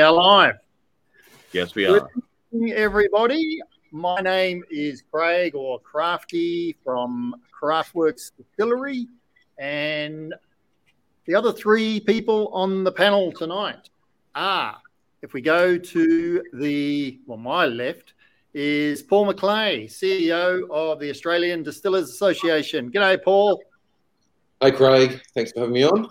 All right. We are live. Yes, we Good are. evening, everybody. My name is Craig or Crafty from Craftworks Distillery. And the other three people on the panel tonight are, if we go to the, well, my left is Paul McLeay, CEO of the Australian Distillers Association. G'day, Paul. Hi, Craig. Thanks for having me on.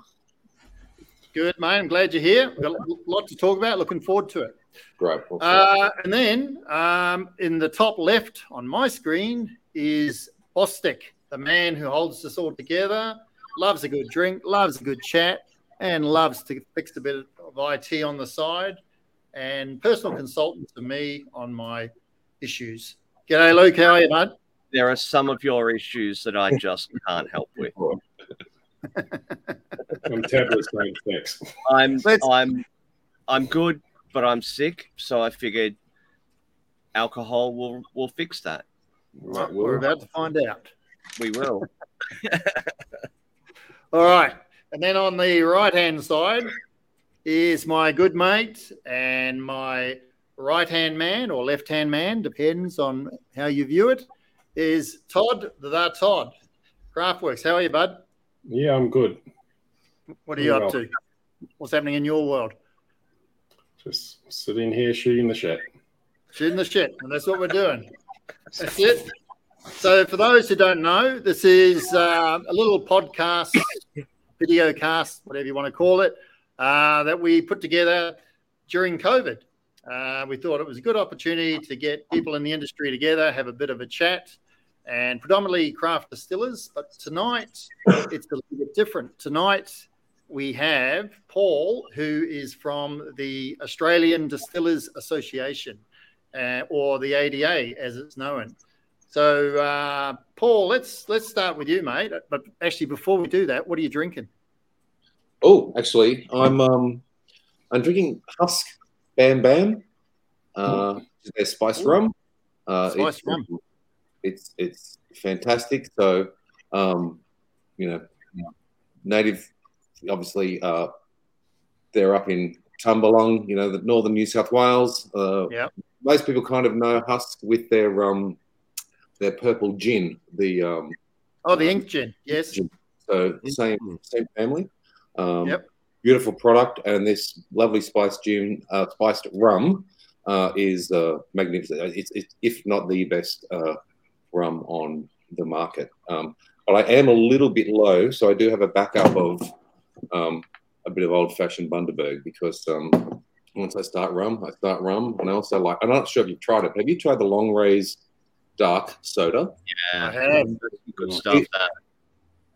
Good, mate. I'm glad you're here. We've got a lot to talk about. Looking forward to it. Great. Uh, and then um, in the top left on my screen is Bostic, the man who holds us all together, loves a good drink, loves a good chat, and loves to fix a bit of IT on the side, and personal consultant to me on my issues. G'day, Luke. How are you, bud? There are some of your issues that I just can't help with. I'm terribly strange. Thanks. I'm Let's- I'm I'm good, but I'm sick, so I figured alcohol will will fix that. right, We're well, about to find out. We will. All right. And then on the right hand side is my good mate and my right hand man or left hand man, depends on how you view it, is Todd the Todd. Craftworks. How are you, bud? Yeah, I'm good. What are you Very up to? What's happening in your world? Just sitting here shooting the shit. Shooting the shit. And that's what we're doing. That's it. So, for those who don't know, this is uh, a little podcast, video cast, whatever you want to call it, uh, that we put together during COVID. Uh, we thought it was a good opportunity to get people in the industry together, have a bit of a chat, and predominantly craft distillers. But tonight, it's a little bit different. Tonight, we have Paul, who is from the Australian Distillers Association, uh, or the ADA, as it's known. So, uh, Paul, let's let's start with you, mate. But actually, before we do that, what are you drinking? oh, actually, I'm um, I'm drinking Husk Bam Bam. Uh, it's their spiced Ooh. rum. Uh, Spiced it's, rum. It's it's fantastic. So, um, you know, native, obviously, uh, they're up in Tumbulgum, you know, the northern New South Wales. Uh, Yeah. most people kind of know Husk with their um, their purple gin. The um, Oh, the ink gin. Yes. Gin. So same same family. Um, Yep. Beautiful product, and this lovely spiced gin, uh, spiced rum, uh, is uh, magnificent. It's, it's if not the best uh, rum on the market. Um, but I am a little bit low, so I do have a backup of um, a bit of old-fashioned Bundaberg because um, once I start rum, I start rum, and I also like. I'm not sure if you've tried it. Have you tried the Long Rays Dark Soda? Yeah, I Yeah, have. good stuff. That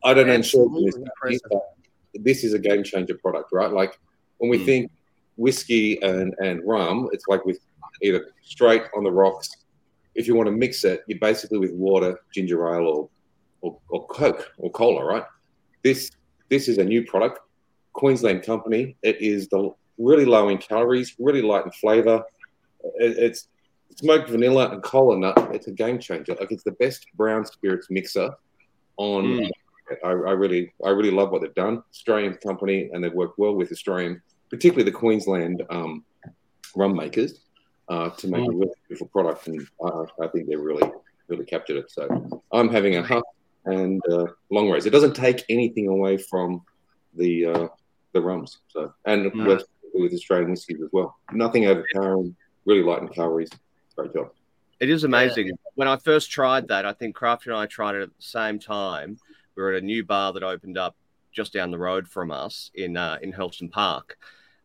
I don't know. Absolutely This, this is a game changer product, right? Like when we Mm. think whiskey and, and rum, it's like with either straight on the rocks. If you want to mix it, you're basically with water, ginger ale, or, or, or Coke or cola, right? This this is a new product, Queensland company. It is the really low in calories, really light in flavour. It, it's smoked vanilla and cola nut. It's a game changer. Like it's the best brown spirits mixer on Mm. I, I really, I really love what they've done. Australian company, and they've worked well with Australian, particularly the Queensland um, rum makers, uh, to make a really beautiful product. And I, I think they've really, really captured it. So I'm having a huff and uh, long rays. It doesn't take anything away from the uh, the rums. So and Mm. with, with Australian whiskies as well. Nothing overpowering. Really light in calories. Great job. it is amazing. When I first tried that, I think Crafty and I tried it at the same time. We were at a new bar that opened up just down the road from us in uh, in Helston Park,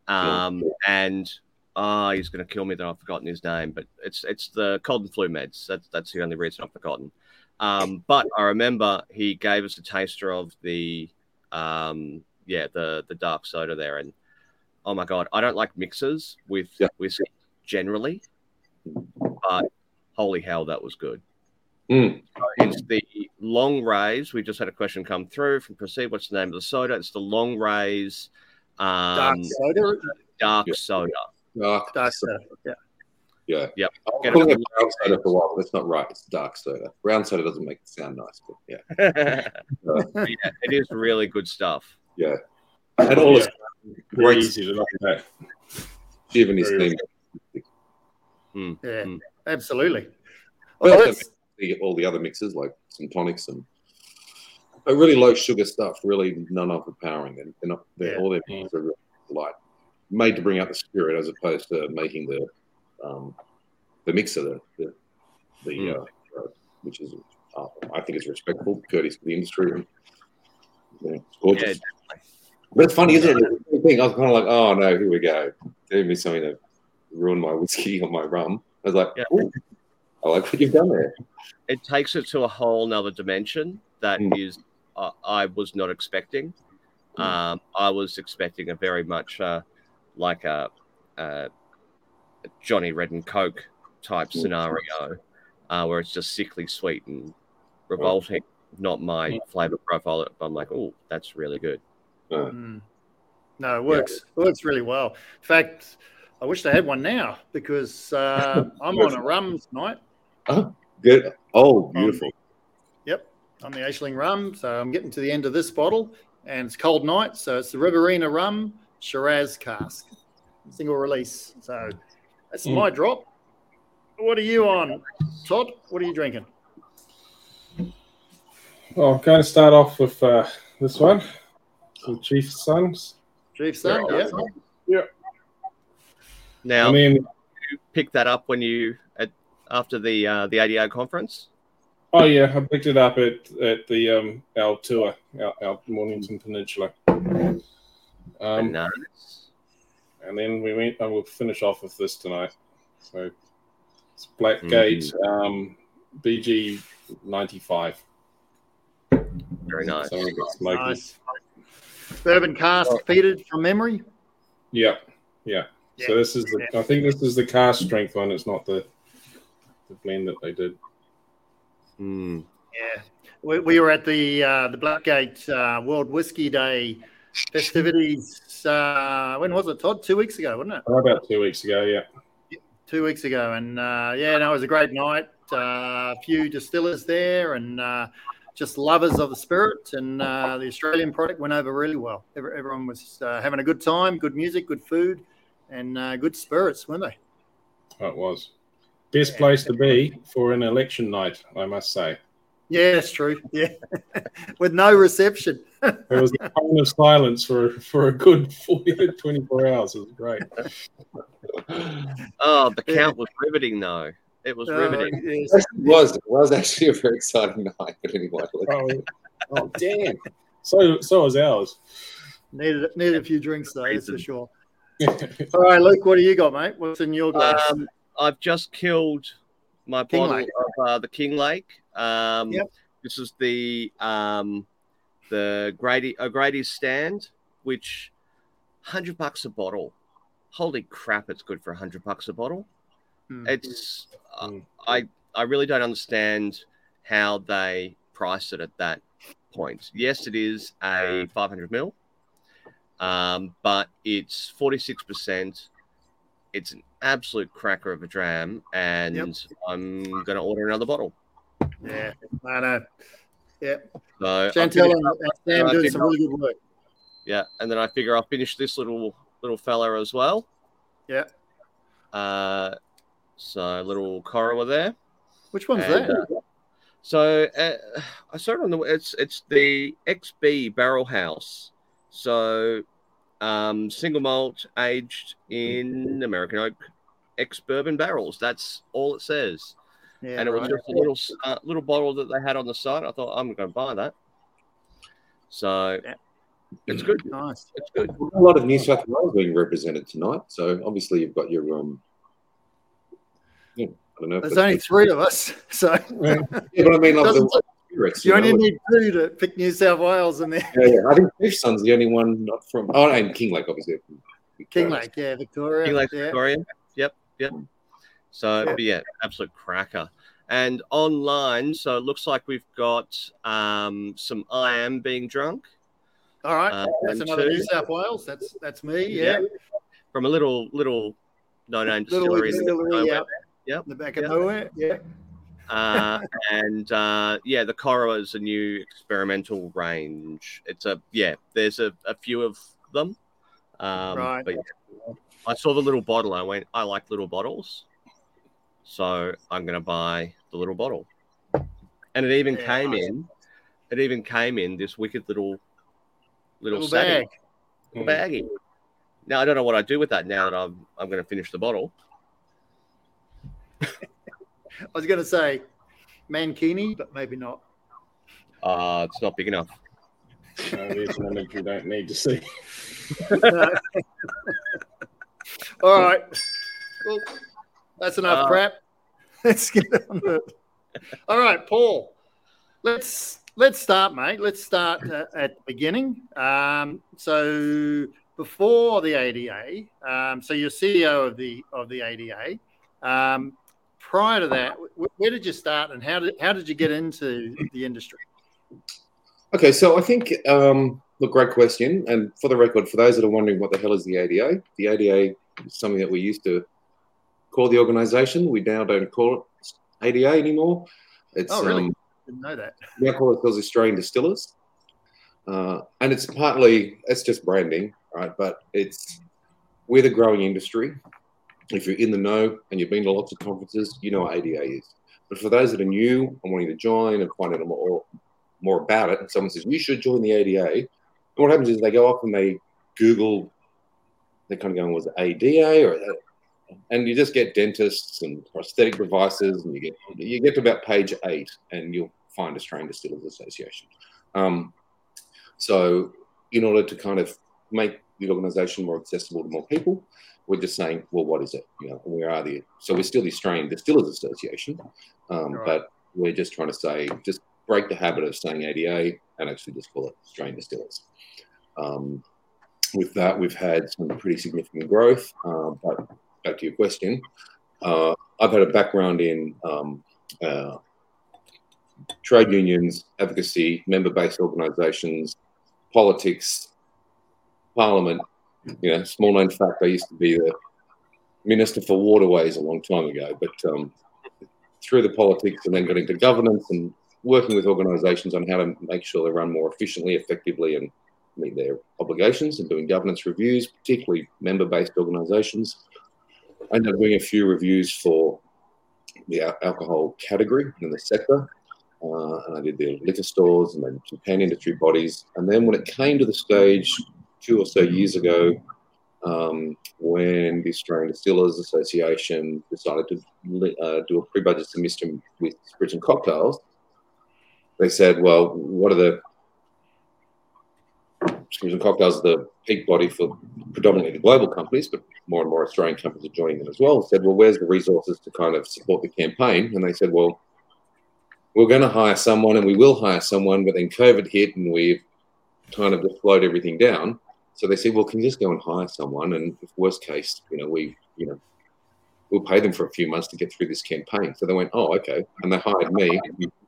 um, and ah, he's going to kill me that I've forgotten his name, but it's it's the cold and flu meds. That's that's the only reason I've forgotten. Um, but I remember he gave us a taster of the um, yeah the the dark soda there, and oh my god, I don't like mixers with Yeah. whiskey generally, but holy hell, that was good. Mm. So It's the long rays. We just had a question come through from Proceed. What's the name of the soda? It's the long rays Dark um, soda. dark Yeah. soda. Dark, Dark soda. Yeah. Yeah. Yep. I've Get called it. it brown soda for a while, but that's not right. It's dark soda. Brown soda doesn't make it sound nice, but yeah. yeah, it is really good stuff. And all Yeah. it's Great. easy to look at. Shiv and his Very team. Mm. Yeah, Mm. absolutely. But Well, the, all the other mixes like some tonics and but really low sugar stuff, really none overpowering, and they're not. They're, Yeah. All their mixes are really light, made to bring out the spirit as opposed to making the um, the mixer the the, the Mm. uh, which is uh, I think it's respectful, courteous to the industry. And, yeah, it's gorgeous. Yeah, But it's funny, isn't it? I was kind of like, oh no, here we go. Gave me something to ruin my whiskey or my rum. I was like, Yeah. "Ooh, I like what you've done there. it takes it to a whole nother dimension that Mm. is uh, I was not expecting. Mm. Um, I was expecting a very much uh, like a, a Johnny Red and Coke type scenario, uh, where it's just sickly sweet and revolting. Not my Yeah. flavor profile. But I'm like, oh, that's really good. Mm. No, it works. It works really well. In fact, I wish they had one now because uh, I'm on a rum tonight. Oh, good. Oh, beautiful. Yep, I'm the Aisling rum. So I'm getting to the end of this bottle, and it's cold night. So it's the Riverina rum Shiraz cask, single release. So that's Mm. my drop. What are you on, Todd? What are you drinking? Well, I'm going to start off with uh, this one, the Chief Sons. Chief Son? Yeah. Now, I mean, you picked that up when you at after the uh, the ADA conference. oh yeah, I picked it up at at the um our tour out, out Mornington Peninsula. Um, Bananas. and then we went. and we'll finish off with this tonight. So it's Blackgate um, BG ninety five. Very nice. So it's smoky. Nice. Bourbon cask peated from memory. Yeah, yeah. So this is the. I think this is the cast strength one. It's not the the blend that they did. Mm. Yeah, we, we were at the uh, the Blackgate uh, World Whiskey Day festivities. Uh, when was it, Todd? Two weeks ago, wasn't it? Oh, About two weeks ago, yeah. Two weeks ago, and uh, yeah, no, it was a great night. Uh, a few distillers there, and uh, just lovers of the spirit, and uh, the Australian product went over really well. Everyone was uh, having a good time, good music, good food, and uh, good spirits, weren't they? Oh, it was. Best place to be for an election night, I must say. Yeah, that's true. Yeah, with no reception. There was a moment of silence for for a good 40, 24 hours. It was great. Oh, the Yeah. count was riveting, though. It was Uh, riveting. yes. It was it was actually a very exciting night. But anyway, like, Oh, oh damn. So so was ours. Needed needed a few drinks though, that's for sure. All right, Luke, what do you got, mate? What's in your glass? Um, I've just killed my King bottle Lake. of uh, the Kinglake. Um, Yep. This is the um, the Grady O'Grady's stand, which hundred bucks a bottle. Holy crap! It's good for hundred bucks a bottle. Hmm. It's uh, Mm. I I really don't understand how they price it at that point. Yes, it is a 500 mil, um, but it's 46 percent. It's an absolute cracker of a dram, and Yep. I'm going to order another bottle. Yeah, I know. Yeah, So Chantel and, and Sam doing some really good work. yeah, and then I figure I'll finish this little little fella as well. Yeah. Uh, so little Corowa there. Which one's And, that? uh, so uh, I saw it on the it's it's the XB Barrel House. So um, single malt aged in American oak ex bourbon barrels. That's all it says. Yeah, and it was right. just a little uh, little bottle that they had on the side. I thought I'm going to buy that. So Yeah. it's good. nice. It's good. a lot of New South Wales being represented tonight. So obviously you've got your um. Yeah, I don't know. There's that's- only three of us, so yeah, but I mean, like the spirits. you You only know? need two to pick New South Wales and then yeah, yeah. I think Chief Son's the only one not from. Oh, and Kinglake, obviously. from King Victoria. Lake, yeah, Victoria. Kinglake yeah. Victoria. Yep, yep. So, Yeah. but yeah, absolute cracker. And online, so it looks like we've got um, some I am being drunk All right, Uh, that's another two. New South Wales. That's that's me. Yeah, Yeah. from a little little no name distillery. in the middle of distillery. Yeah. Yep, in the back of yep. nowhere. Yeah, Uh, and uh, yeah, the Corowa is a new experimental range. It's a yeah. There's a, a few of them. Um, Right. But I saw the little bottle. I went, I like little bottles, so I'm going to buy the little bottle. And it even Yeah, came nice. in. It even came in this wicked little little, Little setting, bag. Mm. little baggie. Now I don't know what I do with that. Now that I'm I'm going to finish the bottle. I was going to say mankini, but maybe not. Uh, it's not big enough. Uh, there's an image you don't need to see. All right. Well, that's enough Uh, crap. Let's get on it. All right, Paul. Let's let's start, mate. Let's start uh, at the beginning. Um, so before the ADA, um, so you're CEO of the of the ADA. Um, prior to that, wh- where did you start, and how did how did you get into the industry? Okay, so I think, um, look, great question. And for the record, for those that are wondering what the hell is the ADA, the ADA is something that we used to call the organisation. We now don't call it ADA anymore. It's Oh, really? um, Didn't know that. we now call ourselves Australian Distillers. Uh, and it's partly, it's just branding, right? But it's, we're the growing industry. If you're in the know and you've been to lots of conferences, you know what ADA is. But for those that are new and wanting to join and find out more, more about it, and someone says, you should join the ADA, and what happens is they go off and they Google, they're kind of going, was it ADA? Or, and you just get dentists and prosthetic devices, and you get you get to about page eight, and you'll find Australian Distillers Association. Um, so, in order to kind of make the organisation more accessible to more people, we're just saying, well, what is it? You know, where are the? So we're still the Australian Distillers Association, um, Right. but we're just trying to say, just break the habit of saying ADA and actually just call it Australian Distillers. Um, with that, we've had some pretty significant growth. Uh, but back to your question, uh, I've had a background in um, uh, trade unions, advocacy, member-based organisations, politics, parliament. You know, small known fact, I used to be the minister for waterways a long time ago, but um, through the politics and then got into governance and working with organisations on how to make sure they run more efficiently, effectively, and meet their obligations and doing governance reviews, particularly member-based organisations. I ended up doing a few reviews for the alcohol category in the sector, uh, and I did the liquor stores and then some pan industry bodies. And then when it came to the stage two or so years ago, um, when the Australian Distillers Association decided to uh, do a pre-budget semester with spirits and cocktails, they said, "Well, what are the spirits and cocktails the peak body for predominantly the global companies, but more and more Australian companies are joining them as well. Said, well, where's the resources to kind of support the campaign? And they said, well, we're going to hire someone and we will hire someone, but then COVID hit and we've kind of just slowed everything down. So they said, well, can you just go and hire someone? And if worst case, you know, we, you know, we'll pay them for a few months to get through this campaign. So they went, oh, okay. And they hired me.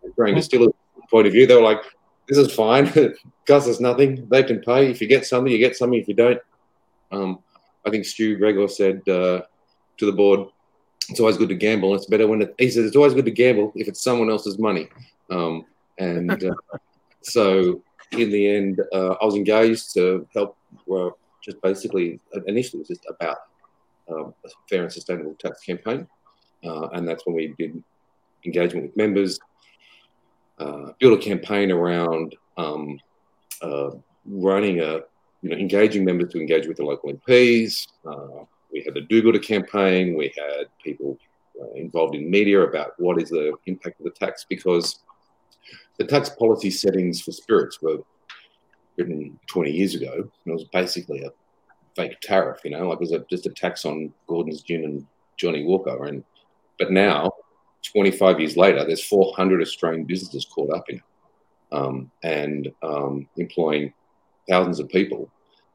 Australian Distillers point of view, they were like, this is fine. it costs us nothing. They can pay. If you get something, you get something. If you don't, um, I think Stu Gregor said uh, to the board, it's always good to gamble. It's better when it, he said it's always good to gamble if it's someone else's money. Um, and uh, so in the end, uh, I was engaged to help. Well, just basically initially it was just about um, a fair and sustainable tax campaign, uh, and that's when we did engagement with members, uh, build a campaign around um, uh, running a, you know, engaging members to engage with the local MPs. Uh, we had a do-gooder campaign. We had people uh, involved in media about what is the impact of the tax because the tax policy settings for spirits were written 20 years ago. And it was basically a fake tariff, you know, like it was a, just a tax on Gordon's gin and Johnnie Walker. And but now, 25 years later, there's 400 Australian businesses caught up in it um, and um, employing thousands of people.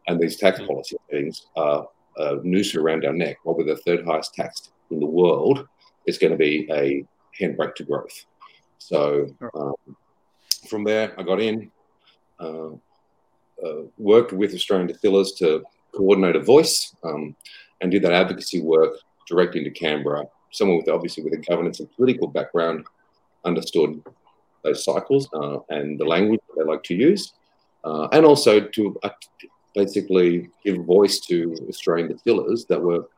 And these tax policy things are a noose around our neck. While we're the third highest taxed in the world, it's going to be a handbrake to growth. So um, from there, I got in, uh, uh, worked with Australian distillers to coordinate a voice, um, and did that advocacy work direct into Canberra. Someone with obviously with a governance and political background understood those cycles uh, and the language they like to use, uh, and also to uh, basically give voice to Australian distillers that were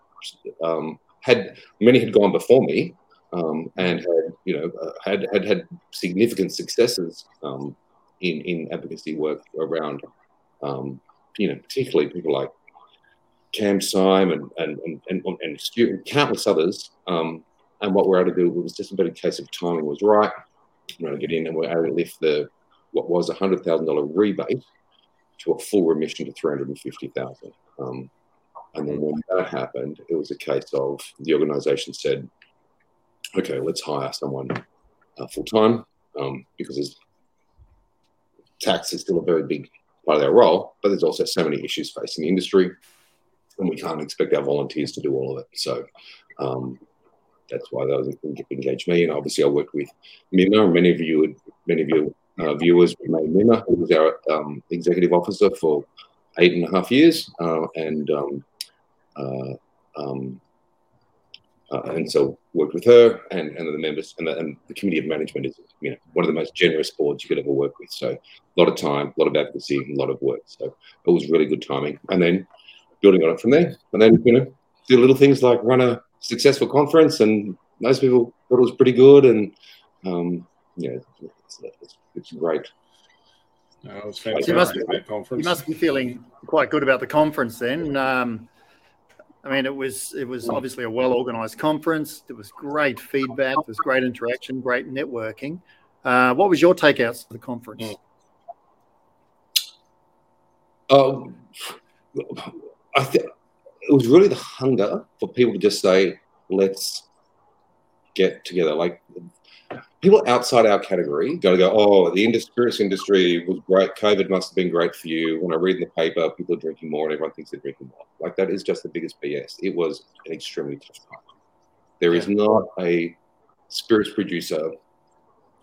um, had many had gone before me um, and had you know uh, had had had significant successes um, in in advocacy work around um, you know particularly people like Cam Syme and and and and, Stu, and countless others. Um, and what we're able to do was just a bit of case of timing was right. We're able to get in and we're able to lift the what was a hundred thousand dollar rebate to a full remission to three hundred and fifty thousand. Um, and then when that happened, it was a case of the organisation said, "Okay, let's hire someone uh, full time um, because tax is still a very big part of their role, but there's also so many issues facing the industry, and we can't expect our volunteers to do all of it. So um, that's why those engaged me, and obviously I worked with Mima. Many of you, many of you uh, viewers may Mima, who was our um, executive officer for eight and a half years, uh, and um, uh, um, uh, and so worked with her and, and the members and the, and the, committee of management is you know one of the most generous boards you could ever work with. So a lot of time, a lot of advocacy, a lot of work. So it was really good timing. And then building on it from there, and then you know do little things like run a successful conference, and most people thought it was pretty good, and um, yeah, it's, it's, it's great. No, it fantastic. You must, be, you must be feeling quite good about the conference then. Um, I mean, it was it was obviously a well organized conference. There was great feedback. There was great interaction, great networking. Uh, what was your takeouts of the conference? Um, I think it was really the hunger for people to just say, "Let's get together." Like people outside our category got to go, oh, the spirits industry was great. COVID must have been great for you. When I read in the paper, people are drinking more and everyone thinks they're drinking more. Like that is just the biggest BS. It was an extremely tough time. There is not a spirits producer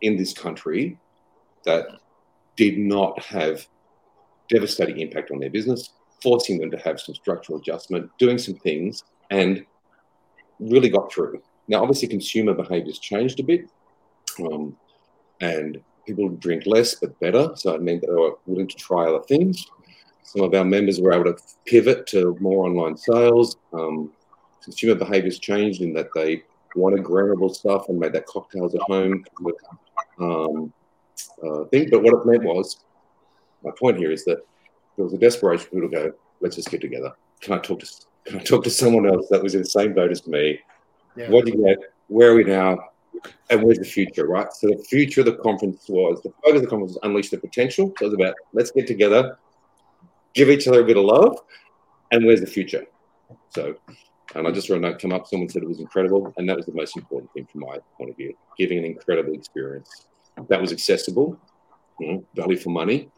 in this country that did not have devastating impact on their business, forcing them to have some structural adjustment, doing some things, and really got through. Now, obviously, consumer behaviors changed a bit um, and people drink less but better. So it meant that they were willing to try other things. Some of our members were able to pivot to more online sales. Um, consumer behaviors changed in that they wanted grammable stuff and made that cocktails at home um, uh, thing. But what it meant was, my point here is that there was a desperation for people to go, let's just get together. Can I talk to can I talk to someone else that was in the same boat as me? Yeah. What do you get? Where are we now? and where's the future, right? So the future of the conference was the focus of the conference was unleash the potential. So it was about let's get together, give each other a bit of love, and where's the future? So, and I just saw a note come up. Someone said it was incredible, and that was the most important thing from my point of view. Giving an incredible experience that was accessible, you know, value for money,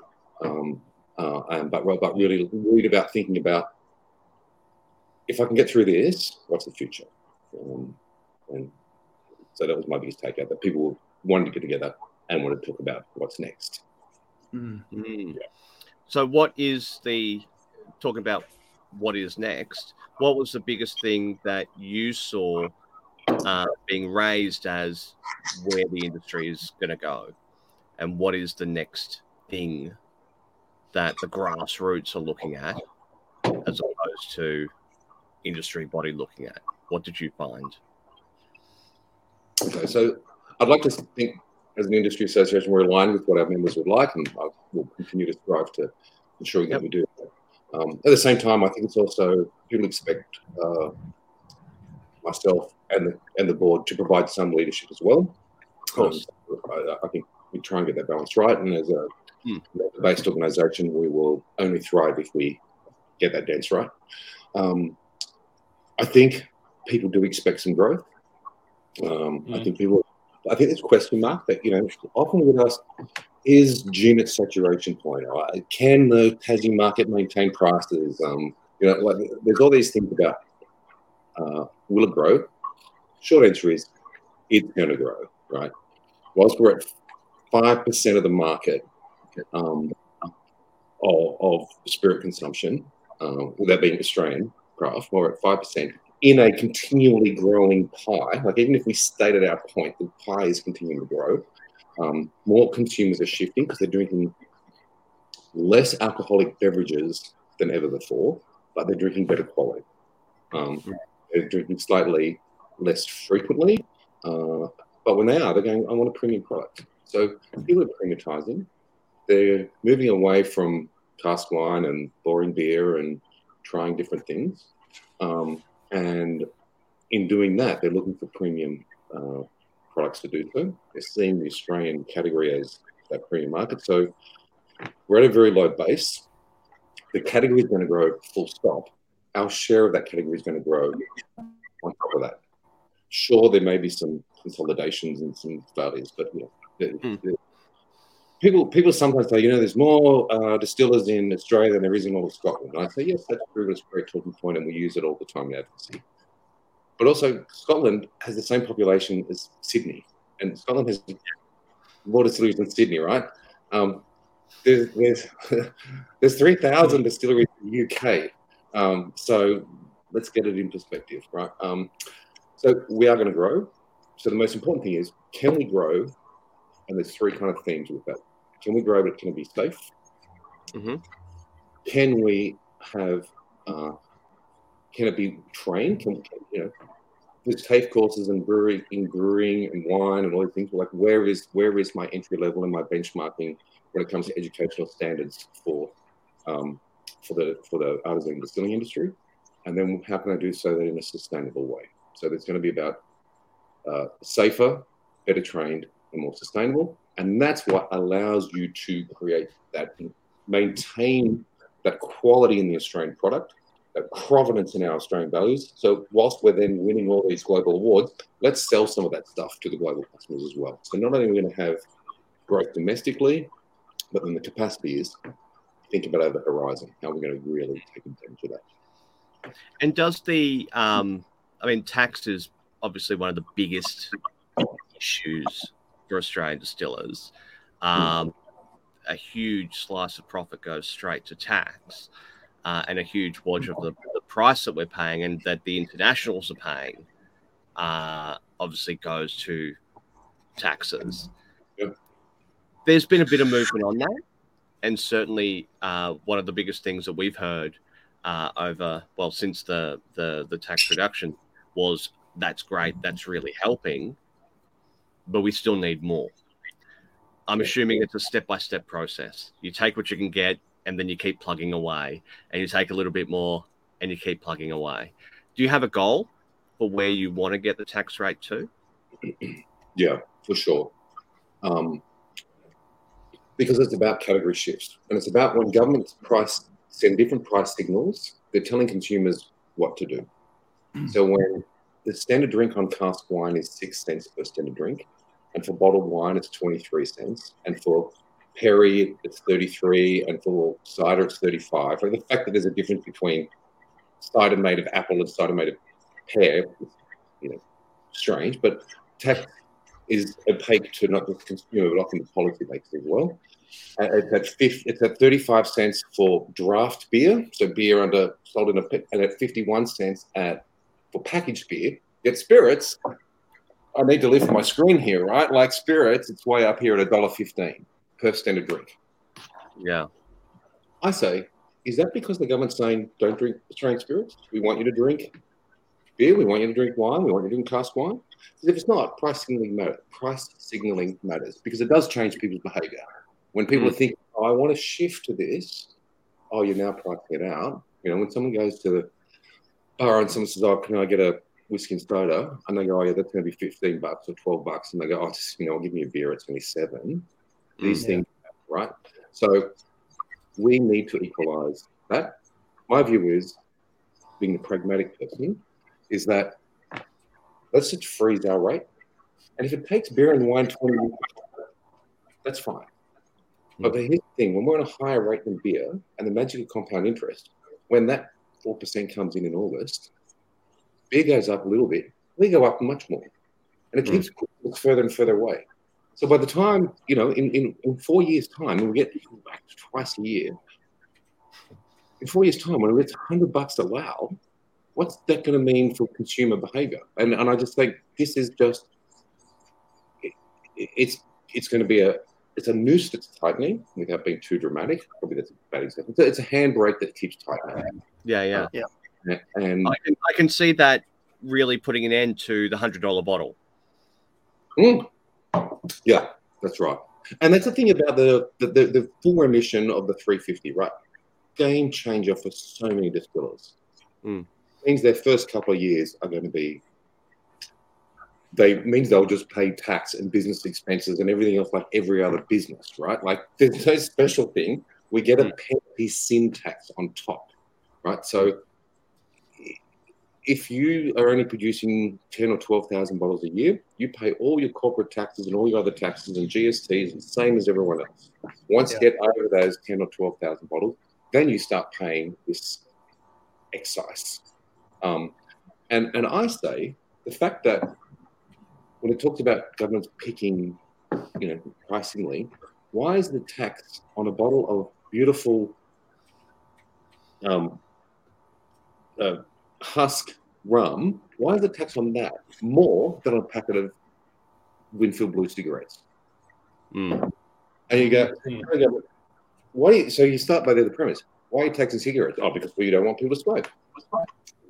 um, uh, and but but really worried about thinking about if I can get through this, what's the future? Um, and so that was my biggest takeout that people wanted to get together and wanted to talk about what's next. Mm-hmm. Yeah. So, what is the talking about what is next? What was the biggest thing that you saw uh, being raised as where the industry is going to go? And what is the next thing that the grassroots are looking at as opposed to industry body looking at? What did you find? Okay, so I'd like to think as an industry association we're aligned with what our members would like, and I will continue to strive to ensure that yep. we do. Um, at the same time, I think it's also people expect uh, myself and the, and the board to provide some leadership as well. Um, so I, I, think we try and get that balance right, and as a hmm. based organisation, we will only thrive if we get that dance right. Um, I think people do expect some growth. Um, mm. I think people, I think there's a question mark that, you know, often we get asked, is June at saturation point? Or can the Tassie market maintain prices? Um, you know, like, there's all these things about uh, will it grow? Short answer is it's going to grow, right? Whilst we're at 5% of the market um, of, of, spirit consumption, uh, that being Australian craft, we're at 5% in a continually growing pie, like even if we stated our point, the pie is continuing to grow. Um, more consumers are shifting because they're drinking less alcoholic beverages than ever before, but they're drinking better quality. Um, they're drinking slightly less frequently, uh, but when they are, they're going, I want a premium product. So people are premiumizing. They're moving away from cask wine and boring beer and trying different things. Um, and in doing that, they're looking for premium uh, products to do so. They're seeing the Australian category as that premium market. So we're at a very low base. The category is going to grow full stop. Our share of that category is going to grow on top of that. Sure, there may be some consolidations and some failures, but you know, mm. People people sometimes say, you know, there's more uh, distillers in Australia than there is in all of Scotland. And I say, yes, that's true. It's a great talking point, and we use it all the time in advocacy. But also, Scotland has the same population as Sydney, and Scotland has more distilleries than Sydney, right? Um, there's there's, there's three thousand distilleries in the UK. Um, so let's get it in perspective, right? Um, so we are going to grow. So the most important thing is, can we grow? And there's three kind of themes with that. Can we grow, but can it be safe? Mm-hmm. Can we have? Uh, can it be trained? Can, you know? There's TAFE courses in brewing, in brewing and wine and all these things. Like, where is where is my entry level and my benchmarking when it comes to educational standards for um, for the for the artisan distilling industry? And then how can I do so that in a sustainable way? So it's going to be about uh, safer, better trained, and more sustainable. And that's what allows you to create that, maintain that quality in the Australian product, that provenance in our Australian values. So, whilst we're then winning all these global awards, let's sell some of that stuff to the global customers as well. So, not only are we going to have growth domestically, but then the capacity is think about over the horizon. How we're going to really take advantage of that? And does the, um, I mean, tax is obviously one of the biggest issues for Australian distillers. Um, a huge slice of profit goes straight to tax, uh, and a huge wodge of the, the, price that we're paying and that the internationals are paying uh, obviously goes to taxes. Yep. There's been a bit of movement on that, and certainly uh, one of the biggest things that we've heard uh, over well since the, the the tax reduction was that's great, that's really helping but we still need more. I'm assuming it's a step by step process. You take what you can get and then you keep plugging away, and you take a little bit more and you keep plugging away. Do you have a goal for where you want to get the tax rate to? Yeah, for sure. Um, because it's about category shifts and it's about when governments price send different price signals, they're telling consumers what to do. Mm. So when the standard drink on cask wine is six cents per standard drink, and for bottled wine it's 23 cents, and for perry it's 33, and for cider it's 35. And the fact that there's a difference between cider made of apple and cider made of pear, you know, strange, but tax is opaque to not just the consumer, but often the policy makes as well. It's at 50, it's at 35 cents for draft beer, so beer under sold in a pit, and at 51 cents at for packaged beer. Get spirits, I need to lift my screen here, right? Like spirits, it's way up here at a dollar fifteen per standard drink. Yeah. I say, is that because the government's saying don't drink Australian spirits? We want you to drink beer. We want you to drink wine. We want you to drink cask wine. Because if it's not, price signaling matters. Price signaling matters because it does change people's behaviour. When people mm. are thinking, oh, I want to shift to this, oh, you're now pricing it out. You know, when someone goes to the bar and someone says, oh, can I get a whiskey and soda, and they go, oh yeah, that's going to be fifteen bucks or twelve bucks, and they go, oh, just you know, I'll give me a beer, it's going to be seven. These mm, things, right? So we need to equalise that. My view is, being a pragmatic person, is that let's just freeze our rate, and if it takes beer and wine twenty minutes, that's fine. But here's the thing: when we're on a higher rate than beer, and the magic of compound interest, when that four percent comes in in August, beer goes up a little bit, we go up much more. And it hmm. keeps mm. further and further away. So by the time, you know, in, in, in four years' time, we get back twice a year. In four years' time, when it's 100 bucks a wow, what's that going to mean for consumer behavior? And, and I just think this is just, it, it's, it's going to be a, it's a noose that's tightening without being too dramatic. Probably that's a bad example. It's a, it's a handbrake that keeps tightening. Yeah, yeah. Yeah. And I can, I can see that really putting an end to the hundred dollar bottle. Mm. Yeah, that's right. And that's the thing about the the, the, the full remission of the 350, right? Game changer for so many distillers. Mm. Means their first couple of years are going to be. They means they'll just pay tax and business expenses and everything else like every other business, right? Like there's no special thing. We get a Mm. penalty sin tax on top, right? So if you are only producing 10 or 12,000 bottles a year, you pay all your corporate taxes and all your other taxes and GSTs, the same as everyone else. Once Yeah. you get over those 10 or 12,000 bottles, then you start paying this excise. Um, and, and I say the fact that when it talks about governments picking, you know, pricingly, why is the tax on a bottle of beautiful um, uh, husk rum, why is the tax on that more than a packet of Winfield Blue cigarettes? Mm. And you go, Hmm. why? do you- so you start by the premise. Why are you taxing cigarettes? Oh, because we don't want people to smoke.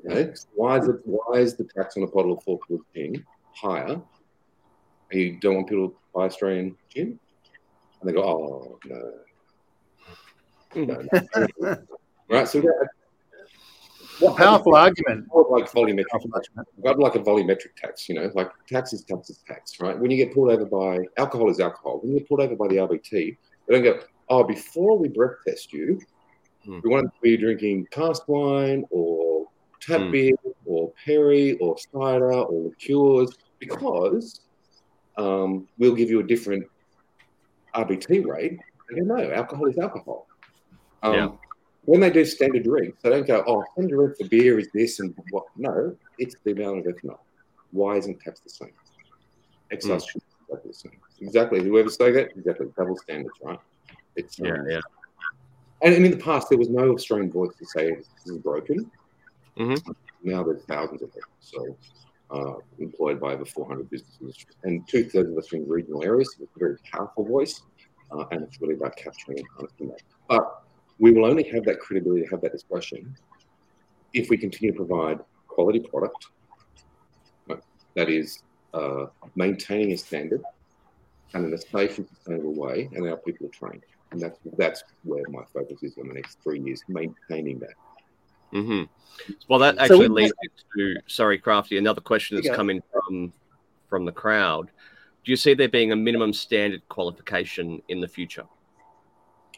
Okay. Why is it? Why is the tax on a bottle of Four Fields gin higher? And you don't want people to buy Australian gin? And they go, oh no, no, no. right. So we got A powerful argument. Like volumetric tax. I'd like a volumetric tax, you know, like tax is tax is tax, right? When you get pulled over by alcohol is alcohol. When you get pulled over by the RBT, they don't go, oh, before we breath test you, Hmm. we want to be drinking cask wine or tap Hmm. beer or perry or cider or liqueurs because um, we'll give you a different RBT rate. They go, no, alcohol is alcohol. Um, Yeah. When they do standard drinks, they don't go, oh, standard drink for beer is this and what. No, it's the amount of ethanol. Why isn't tax the same? Excise should be exactly the same. Exactly. Whoever say that, exactly. Double standards, right? It's um, Yeah, yeah. and, and in the past, there was no Australian voice to say this is broken. Mhm. Now there's thousands of them. So uh, employed by over 400 businesses and two thirds of Australian regional areas. It's a very powerful voice, uh, and it's really about capturing and harnessing that. But we will only have that credibility to have that discussion if we continue to provide quality product right, that is uh, maintaining a standard and in a safe and sustainable way, and our people are trained. And that's that's where my focus is in the next three years, maintaining that. hmm Well, that actually we- leads me to sorry, Crafty. Another question that's Yeah. come from from the crowd. Do you see there being a minimum standard qualification in the future?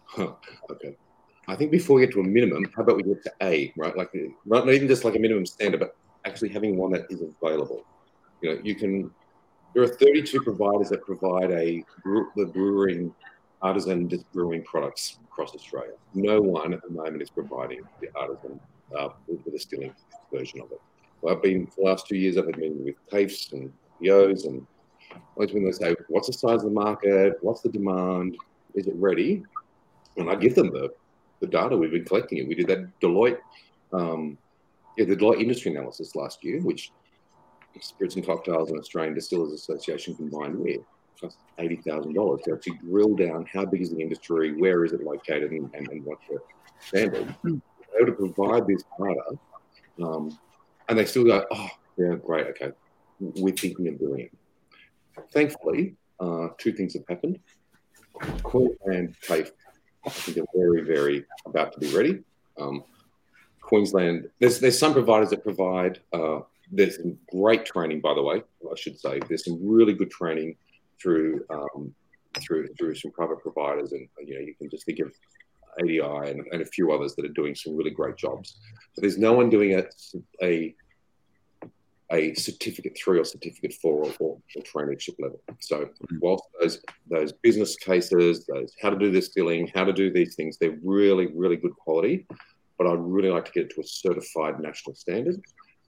Huh, okay. I think before we get to a minimum, how about we get to A, right? Like not not even just like a minimum standard, but actually having one that is available. You know, you can. There are 32 providers that provide a the brewing artisan dis- brewing products across Australia. No one at the moment is providing the artisan uh, with the distilling version of it. Well, I've been for the last two years. I've been with TAFEs and POs, and always when they say, "What's the size of the market? What's the demand? Is it ready?" And I give them the the data we've been collecting. It. We did that Deloitte, um, yeah, the Deloitte industry analysis last year, which Spirits and Cocktails and Australian Distillers Association combined with cost eighty thousand dollars to actually drill down how big is the industry, where is it located, and, and, and what's the standard. They able to provide this data, um, and they still go, "Oh, yeah, great, okay, we're thinking of doing it." Thankfully, uh, two things have happened. Queensland TAFE I think they're very, very about to be ready. Um, Queensland, there's there's some providers that provide. Uh, there's some great training, by the way. I should say there's some really good training through um, through through some private providers, and you know you can just think of ADI and, and a few others that are doing some really great jobs. But there's no one doing a a, a certificate three or certificate four or, or, or traineeship level. So whilst those those business cases, those how to do this dealing, how to do these things, they're really, really good quality. But I'd really like to get it to a certified national standard.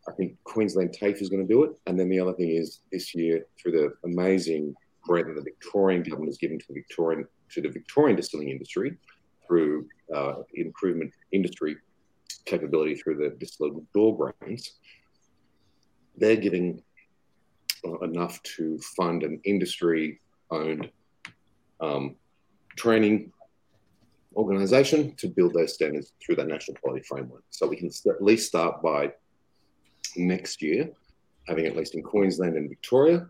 I think Queensland TAFE is going to do it. And then the other thing is this year, through the amazing grant that the Victorian government has given to the Victorian to the Victorian distilling industry through uh, improvement industry capability through the distilled door grants, they're giving uh, enough to fund an industry-owned um, training organization to build those standards through that national quality framework. So we can at least start by next year having at least in Queensland and Victoria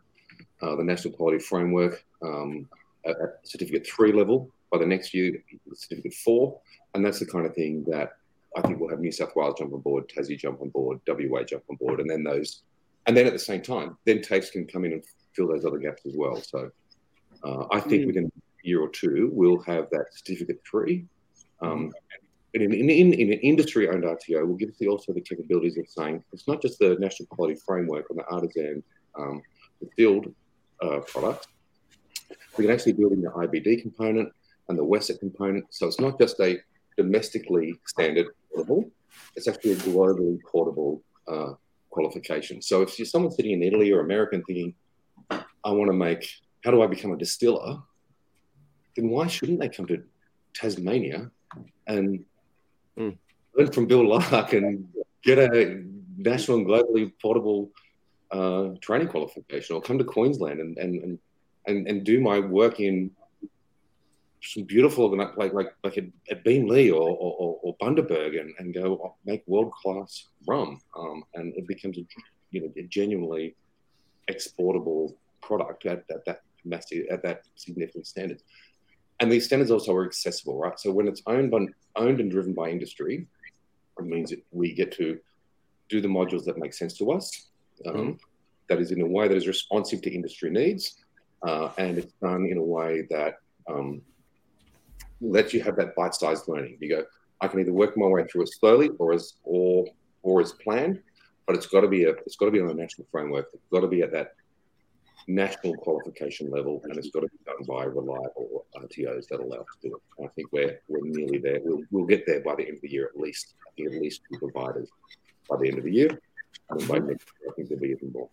uh, the national quality framework um, at, at, certificate three level. By the next year, certificate four, and that's the kind of thing that I think we'll have New South Wales jump on board, Tassie jump on board, WA jump on board, and then those, and then at the same time, then TAFEs can come in and fill those other gaps as well. So uh, I think mm. within a year or two, we'll have that certificate three. Um, and in, in, in, in an industry owned RTO will give us the, also the capabilities of saying it's not just the national quality framework on the artisan, um, the field uh, product. We can actually build in the IBD component and the WSET component. So it's not just a domestically standard portable, it's actually a globally portable uh, qualification. So if you're someone sitting in Italy or America thinking, I want to make, how do I become a distiller? Then why shouldn't they come to Tasmania and mm. learn from Bill Lark and get a national and globally portable uh, training qualification or come to Queensland and, and, and, and, do my work in some beautiful like like like at, at Beenleigh or, or, or Bundaberg and, and go make world class rum. Um, and it becomes a you know a genuinely exportable product at, at that massive at that significant standards and these standards also are accessible right? So when it's owned by owned and driven by industry it means that we get to do the modules that make sense to us um, mm-hmm. that is in a way that is responsive to industry needs uh, and it's done in a way that um, lets you have that bite-sized learning. You go, I can either work my way through it slowly or as or or as planned, but it's got to be a it's got to be on a national framework. It's got to be at that national qualification level, and it's got to be done by reliable RTOs that allow us to do it. I think we're we're nearly there. We'll we'll get there by the end of the year at least. I think at least two providers by the end of the year, and by next year, I think there'll be even more.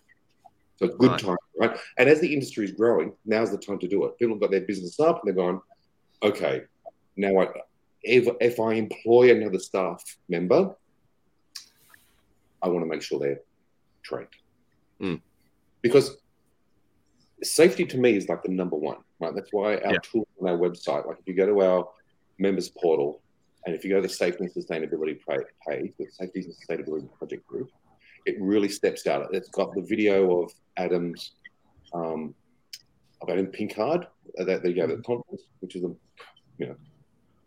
So it's good right. time, right? And as the industry is growing, now's the time to do it. People have got their business up and they're going, okay, now, I, if, if I employ another staff member, I want to make sure they're trained. Mm. Because safety to me is like the number one, right? That's why our yeah. tool on our website, like if you go to our members portal and if you go to the safety and sustainability page, the safety and sustainability project group, it really steps out. It's got the video of Adam's um, of Adam Pinkard that they gave at the conference, which is a you know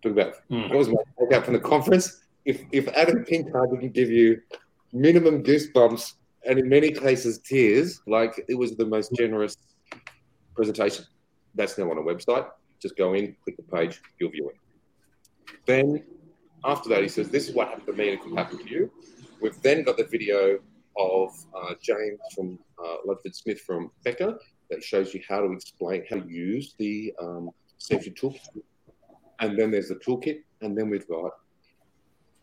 talk about mm. what was my takeout from the conference. If if Adam Pinkard didn't give you minimum goosebumps and in many cases tears, like it was the most generous presentation. That's now on a website. Just go in, click the page, you'll view it. Then after that, he says, "This is what happened to me, and it could happen to you." We've then got the video of uh, James from uh, Ludford Smith from Becker that shows you how to explain how to use the um, safety toolkit and then there's the toolkit, and then we've got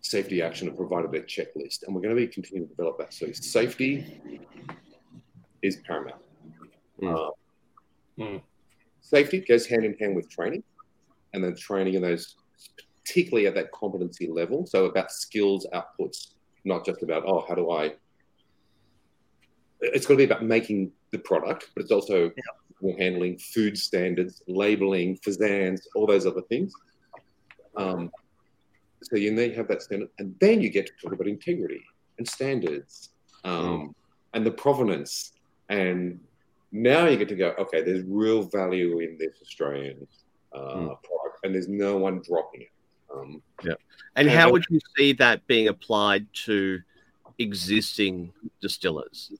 safety action and provided a checklist. And we're going to be continuing to develop that. So safety is paramount. Mm. Uh, mm. Safety goes hand in hand with training, and then training in those, particularly at that competency level. So about skills outputs, not just about oh, how do I? It's got to be about making the product, but it's also yeah. handling food standards, labeling, FSANZ, all those other things. Um, so you then have that standard, and then you get to talk about integrity and standards um, mm. and the provenance. And now you get to go, okay, there's real value in this Australian uh, mm. product, and there's no one dropping it. Um, yeah. And, and how would you see that being applied to existing distillers?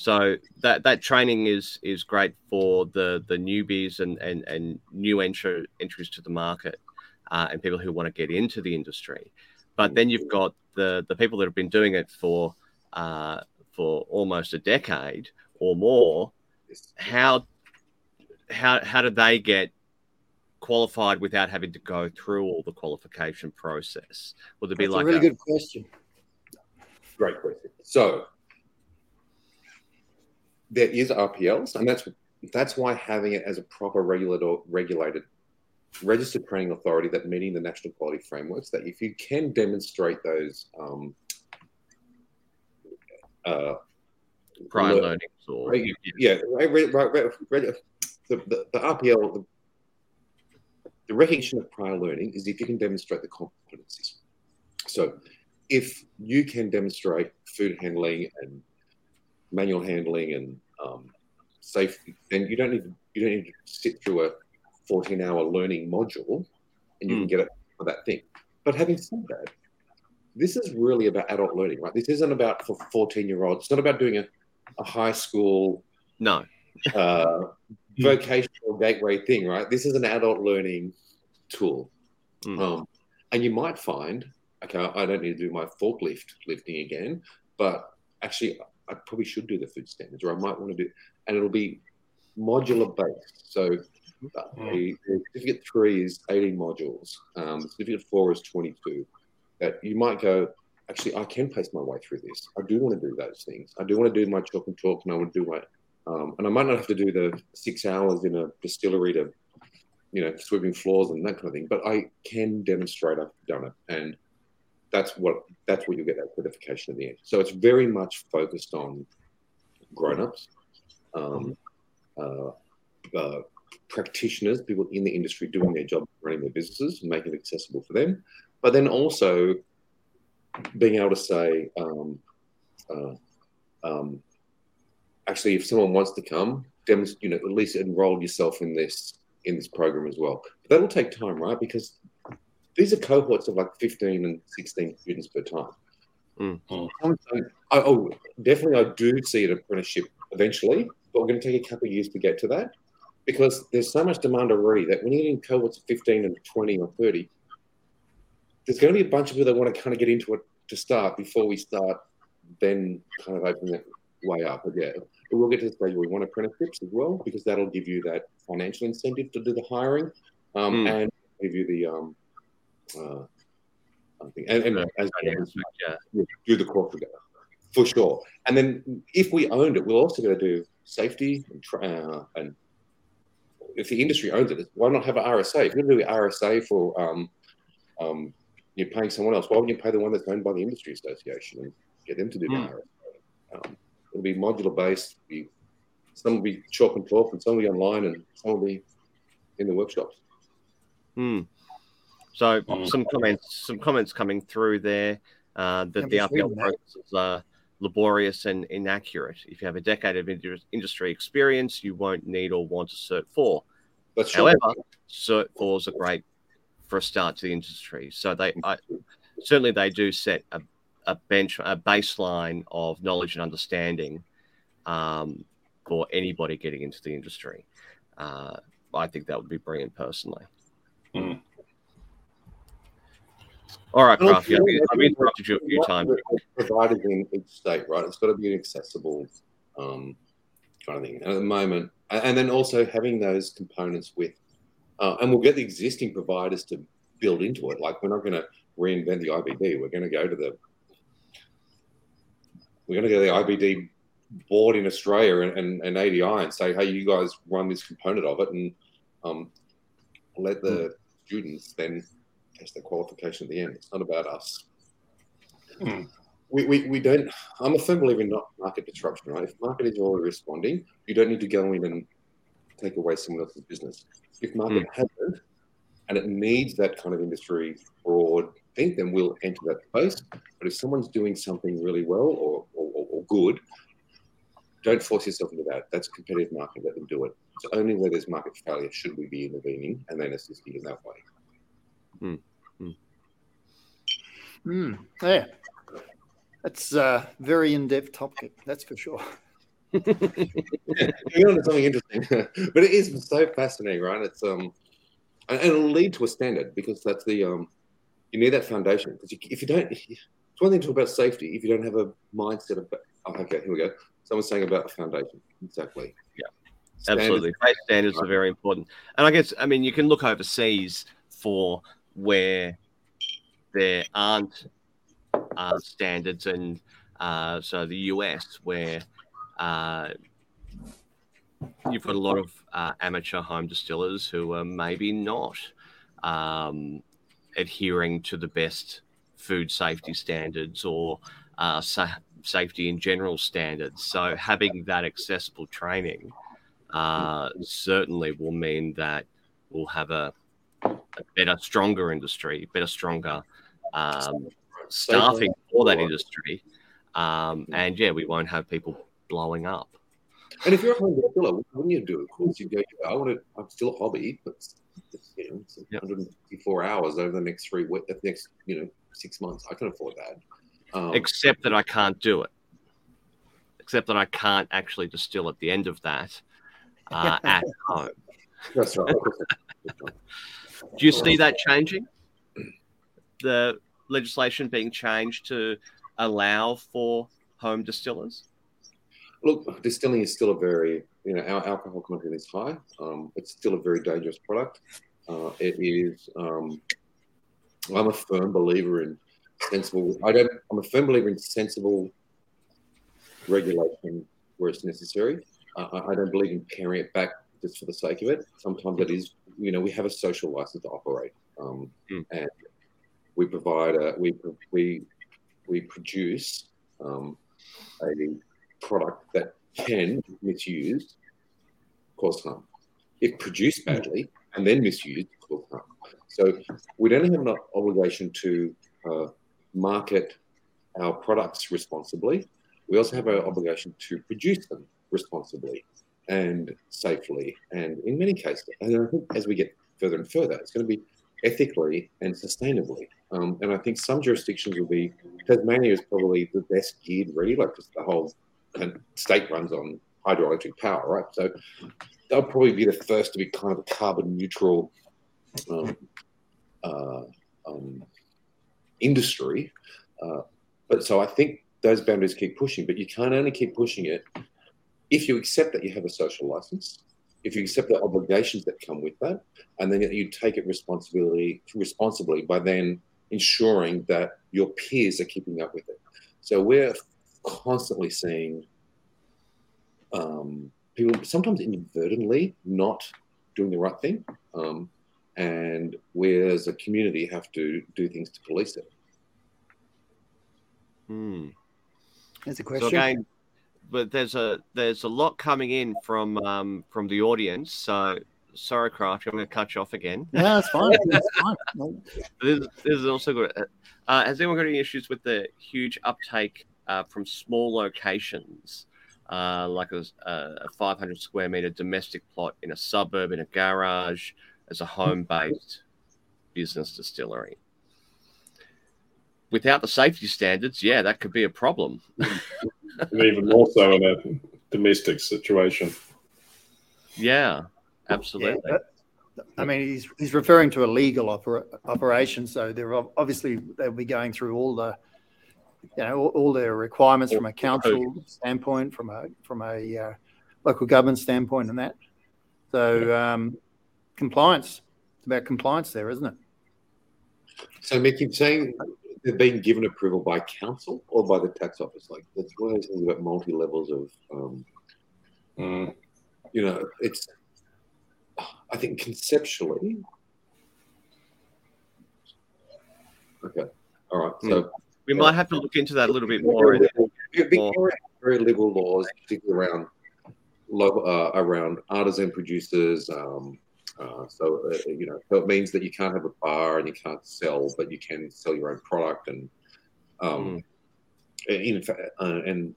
So that that training is is great for the the newbies and and, and new entry, entries to the market uh, and people who want to get into the industry. But then you've got the the people that have been doing it for uh, for almost a decade or more. How how how do they get qualified without having to go through all the qualification process? Would there be That's like a really a, good question? Great question. So there is RPLs, and that's that's why having it as a proper regulated regulated registered training authority that meeting the national quality frameworks that if you can demonstrate those um, uh, prior learnings or yeah, right, right, right, the, the, the RPL the the recognition of prior learning is if you can demonstrate the competencies. So if you can demonstrate food handling and manual handling and um, safety, then you don't need you don't need to sit through a 14 hour learning module and you mm. can get it for that thing. But having said that, this is really about adult learning, right? This isn't about for 14 year olds. It's not about doing a, a high school no uh, vocational gateway thing, right? This is an adult learning tool. Mm. Um, and you might find, okay, I don't need to do my forklift lifting again, but actually, I probably should do the food standards, or I might want to do, and it'll be modular based. So uh, mm. the, the certificate three is 18 modules, um, certificate four is 22. That you might go, actually, I can pace my way through this. I do want to do those things. I do want to do my chalk and talk, and I want to do my, um, and I might not have to do the six hours in a distillery to you know, sweeping floors and that kind of thing. But I can demonstrate I've done it, and that's what that's where you get that certification in the end. So it's very much focused on grown-ups, um, uh, uh, practitioners, people in the industry doing their job, running their businesses, making it accessible for them. But then also being able to say, um, uh, um, actually, if someone wants to come, you know, at least enroll yourself in this in this program as well. But that'll take time, right? Because these are cohorts of like 15 and 16 students per time. Mm. I, oh, definitely, I do see an apprenticeship eventually, but we're going to take a couple of years to get to that because there's so much demand already that when you're in cohorts of 15 and 20 or 30, there's going to be a bunch of people that want to kind of get into it to start before we start then kind of opening it way up again. But we'll get to the stage where we want apprenticeships as well, because that'll give you that financial incentive to do the hiring um, mm. and give you the um, uh, and, and as, yeah. do the together for sure. And then if we owned it, we're also going to do safety and, uh, and if the industry owns it, why not have an RSA? If you're going to do an RSA for um, um, you're paying someone else, why wouldn't you pay the one that's owned by the industry association and get them to do mm. the RSA? Um, it'll be modular based. Be, some will be chalk and talk, and some will be online, and some will be in the workshops. Hmm. So mm. some comments, some comments coming through there uh, that the RPL processes are laborious and inaccurate. If you have a decade of industry experience, you won't need or want a Cert Four. That's However, Cert Fours are great for a start to the industry. So they I, certainly they do set a a bench a baseline of knowledge and understanding um, for anybody getting into the industry. Uh, I think that would be brilliant personally. Mm. All right, Crafty, I've interrupted you a few times. Provided in each state, right? It's got to be an accessible um, kind of thing. And at the moment, and then also having those components with, uh, and we'll get the existing providers to build into it. Like we're not going to reinvent the IBD. We're going to go to the we're going to go to the IBD board in Australia and, and, and, ADI and say, hey, you guys run this component of it and um, let the mm. students then test the qualification at the end. It's not about us. Mm. We, we, we don't, I'm a firm believer in not market disruption, right? If market is already responding, you don't need to go in and take away someone else's business. If market mm. hasn't, and it needs that kind of industry broad think, then we'll enter that space. But if someone's doing something really well or, or, or good, don't force yourself into that. That's competitive market. Let them do it. It's only where there's market failure should we be intervening and then assisting in that way. Mm. Mm. Yeah. That's a very in depth topic, that's for sure. yeah, going on to something interesting, but it is so fascinating, right? It's um, and it'll lead to a standard because that's the um, you need that foundation because if you don't, it's one thing to talk about safety if you don't have a mindset of. Oh, okay, here we go. Someone's saying about the foundation. Exactly. Yeah, standards. absolutely. Base standards right. are very important, and I guess I mean you can look overseas for where there aren't uh, standards, and uh, so the US where. Uh, you've got a lot of uh, amateur home distillers who are maybe not um, adhering to the best food safety standards or uh, sa- safety in general standards. So having that accessible training uh, certainly will mean that we'll have a a better, stronger industry, better, stronger um, staffing for that industry. Um, and yeah, we won't have people blowing up. And if you're a home distiller, what wouldn't you do? It of course, you go, I want to, I'm still a hobby, but you know, it's Yep. 154 hours over the next three weeks, the next, you know, six months. I can afford that. Um, except that I can't do it. Except that I can't actually distill at the end of that uh, at home. that's right. Do you see that changing? The legislation being changed to allow for home distillers? Look, distilling is still a very, you know, our alcohol content is high. Um, it's still a very dangerous product. Uh, it is. Um, I'm a firm believer in sensible. I don't. I'm a firm believer in sensible regulation where it's necessary. Uh, I I don't believe in paring it back just for the sake of it. Sometimes it is. You know, we have a social license to operate, um, Mm. and we provide a we we we produce um, a product that can misused, cause harm. If produced badly and then misused, cause harm. So we don't have an obligation to uh, market our products responsibly. We also have an obligation to produce them responsibly and safely, and in many cases, and I think as we get further and further, it's going to be ethically and sustainably. Um, and I think some jurisdictions will be Tasmania is probably the best geared, really, like just the whole state runs on hydroelectric power, right? So they'll probably be the first to be kind of a carbon neutral um, uh, um, industry. Uh, but so I think those boundaries keep pushing, but you can't only keep pushing it if you accept that you have a social license, if you accept the obligations that come with that, and then you take it responsibility responsibly by then ensuring that your peers are keeping up with it. So we're constantly seeing um, people sometimes inadvertently not doing the right thing, um, and we as a community have to do things to police it. Hmm. That's a So question. again, but there's a there's a lot coming in from um, from the audience. So sorry, Craft, I'm going to cut you off again. no, that's fine. That's fine. This, this is also good. Uh, has anyone got any issues with the huge uptake uh, from small locations, uh, like a, a 500 square meter domestic plot in a suburb, in a garage, as a home based business distillery? Without the safety standards, yeah, that could be a problem. and even more so in a domestic situation. Yeah, Yeah, absolutely. but- I mean, he's he's referring to a legal oper- operation, so they're obviously they'll be going through all the, you know, all, all their requirements from a council standpoint, from a from a uh, local government standpoint, and that. So um, compliance, it's about compliance there, isn't it? So, Mick, you're saying they've been given approval by council or by the tax office? Like, that's one of those things about multi levels of, um, Mm. you know, it's, I think conceptually. Okay. All right. So, we might have to look into that a little bit more. Victoria very liberal laws, particularly around uh, around artisan producers. Um, uh, so uh, you know, so it means that you can't have a bar and you can't sell, but you can sell your own product. And um, in fact, uh, and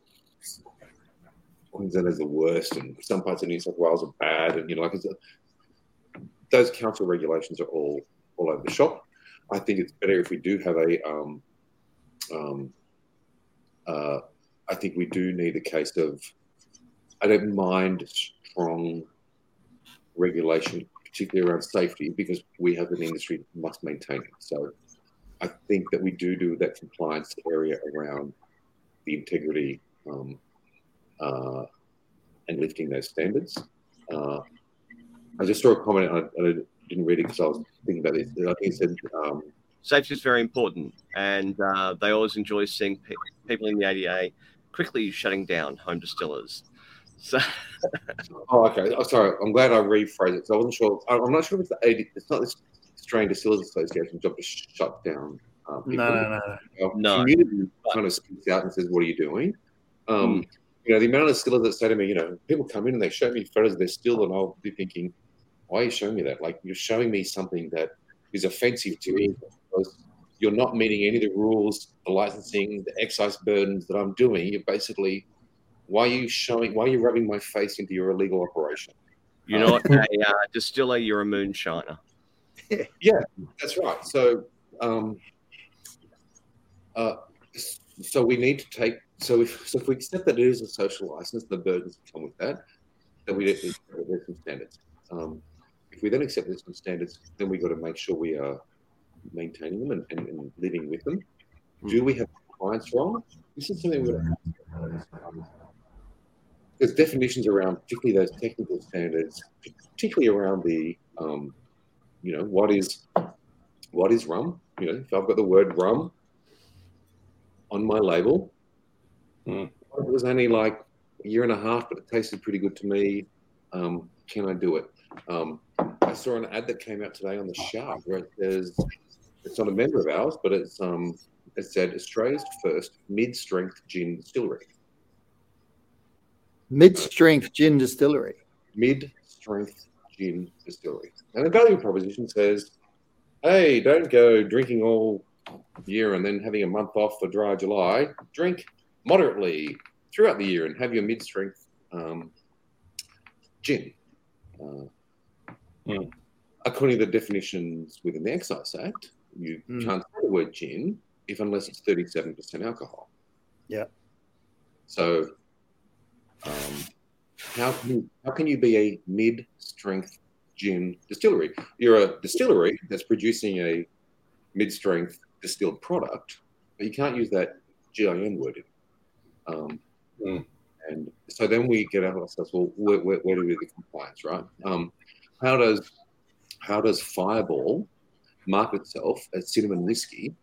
Queensland is the worst, and some parts of New South Wales are bad. And you know, like it's a, those council regulations are all all over the shop. I think it's better if we do have a um, um, uh, I think we do need a case of. I don't mind strong regulation, particularly around safety, because we have an industry that must maintain it. So, I think that we do do that compliance area around the integrity um, uh, and lifting those standards. Uh, I just saw a comment. I, I didn't read it because I was thinking about this. I think it said um, safety is very important, and uh, they always enjoy seeing pe- people in the ADA quickly shutting down home distillers. So, Oh, okay. Oh, sorry. I'm glad I rephrased it. So I wasn't sure. I- I'm not sure if it's the ADA. It's not the Australian Distillers Association job to sh- shut down. Uh, people. No, no, no. Our No. community kind of speaks out and says, "What are you doing?" Um, Hmm. You know, the amount of distillers that say to me, you know, people come in and they show me photos of their still, and I'll be thinking, Why are you showing me that? Like you're showing me something that is offensive to me because you're not meeting any of the rules, the licensing, the excise burdens that I'm doing. You're basically, why are you showing? Why are you rubbing my face into your illegal operation? You're not a uh, distiller. You're a moonshiner. yeah, that's right. So, um, uh, so we need to take. So if so, if we accept that it is a social license, the burdens come with that, then we need to there's some standards. Um, if we then accept some standards, then we've got to make sure we are maintaining them and, and, and living with them. Do we have clients wrong? This is something we're there's definitions around particularly those technical standards, particularly around the um, you know what is what is rum. You know, if I've got the word rum on my label, Mm. it was only like a year and a half, but it tasted pretty good to me. Um, can I do it? Um, I saw an ad that came out today on the Shark where it says it's not a member of ours, but it's um, it said Australia's first mid-strength gin distillery. Mid-strength gin distillery. Mid-strength gin distillery, and the value proposition says, "Hey, don't go drinking all year and then having a month off for dry July. Drink moderately throughout the year and have your mid-strength um, gin." Uh, Mm. According to the definitions within the Excise Act, you Mm. can't say the word gin if unless it's 37% alcohol. Yeah. So, um, how can you how can you be a mid-strength gin distillery? You're a distillery that's producing a mid-strength distilled product, but you can't use that GIN word. Um, Mm. And so then we get ourselves, well, where, where, where do we get compliance, right? Um, how does how does Fireball market itself as cinnamon whiskey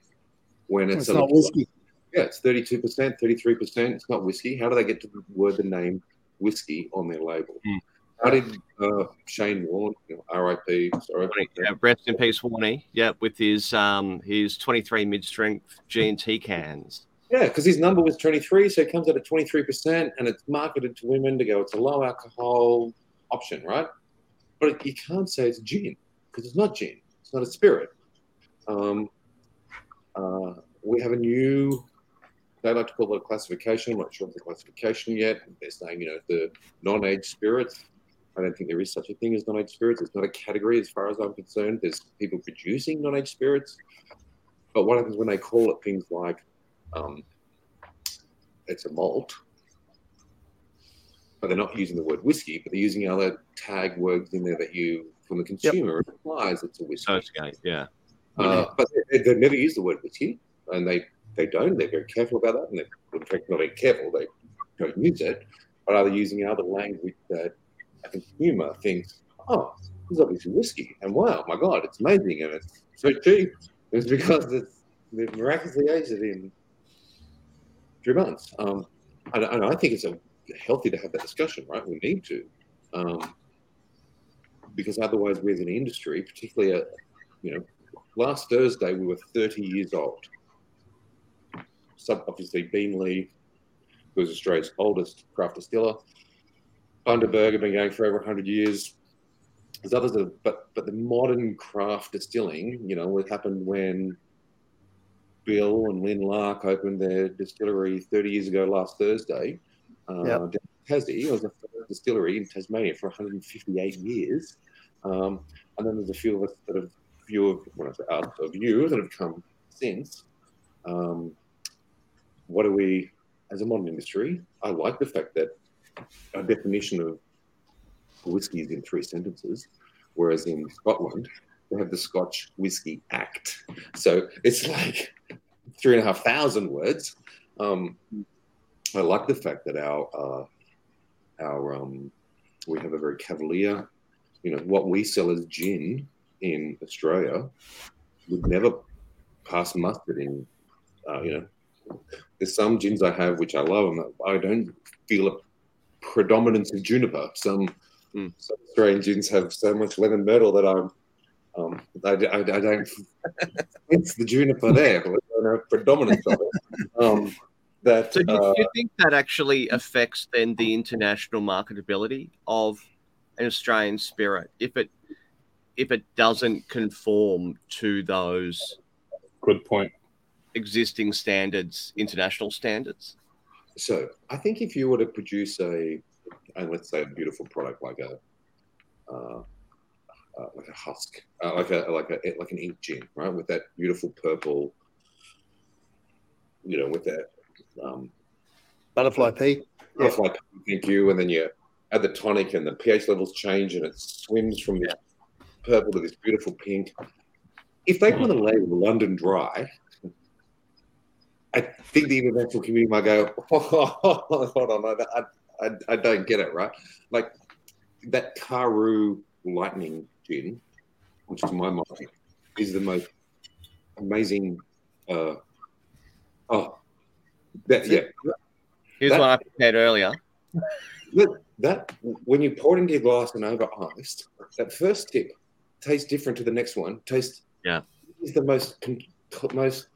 when it's, It's not whiskey. yeah, it's 32%, 33%. It's not whiskey. How do they get to the word the name whiskey on their label? Hmm. How did uh, Shane Warne, you know, RIP, sorry, Yeah, rest in peace, Warney. Yeah, with his um his 23 mid-strength G and T cans. yeah, because his number was 23, so it comes out at 23%, and it's marketed to women to go, it's a low alcohol option, right? But you can't say it's gin because it's not gin. It's not a spirit. Um, uh, we have a new, they like to call it a classification. I'm not sure of the classification yet. They're saying, you know, the non-aged spirits. I don't think there is such a thing as non-aged spirits. It's not a category as far as I'm concerned. There's people producing non-aged spirits. But what happens when they call it things like um, it's a malt, but they're not using the word whiskey, but they're using other tag words in there that you, from the consumer, it implies it's a whiskey. Associate, yeah. Uh, but they, they've never used the word whiskey, and they, they don't. They're very careful about that, and they're in fact not very careful. They don't use it, but are they using other language that a consumer thinks, oh, this is obviously whiskey, and wow, my God, it's amazing, and it's so cheap. It's because it's they've miraculously aged it in three months. Um, and, and I think it's a, healthy to have that discussion, right? We need to, um, because otherwise, we as an industry, particularly, a, you know, last Thursday we were 30 years old. So obviously, Beenleigh was Australia's oldest craft distiller. Bundaberg have been going for over 100 years. There's others, that, but but the modern craft distilling, you know, it happened when Bill and Lynn Lark opened their distillery 30 years ago last Thursday. Uh, Yep. Tassie, was the distillery in Tasmania for 158 years. Um, and then there's a few of us that have, few of, when I say us, of you that have come since. Um, what do we, as a modern industry, I like the fact that our definition of whiskey is in three sentences, whereas in Scotland, they have the Scotch Whisky Act. So it's like three and a half thousand words. Um, I like the fact that our uh, our um, we have a very cavalier, you know, what we sell as gin in Australia would never pass mustard in, uh, you know. There's some gins I have which I love, and I don't feel a predominance of juniper. Some, Mm. some Australian gins have so much lemon myrtle that I'm, um, I, I, I don't it's the juniper there, but I don't know predominance of it. Um, that So do you, uh, do you think that actually affects then the international marketability of an Australian spirit? If it if it doesn't conform to those Good point. existing standards, international standards? So I think if you were to produce a, and let's say a beautiful product like a, uh, uh, like a husk, uh, like a like a like an ink gin, right, with that beautiful purple, you know, with that um, Butterfly pea. butterfly pea, thank you, and then you add the tonic, and the pH levels change, and it swims from this purple to this beautiful pink. If they put a label London Dry, I think the international community might go, hold on, I, I, I don't get it, right? Like that Karu Lightning gin, which to my mind is the most amazing. Uh, oh, that, yeah, Here's That- what I prepared earlier. Look, that when you pour it into your glass and over iced, that first tip tastes different to the next one. Tastes Yeah. is the most most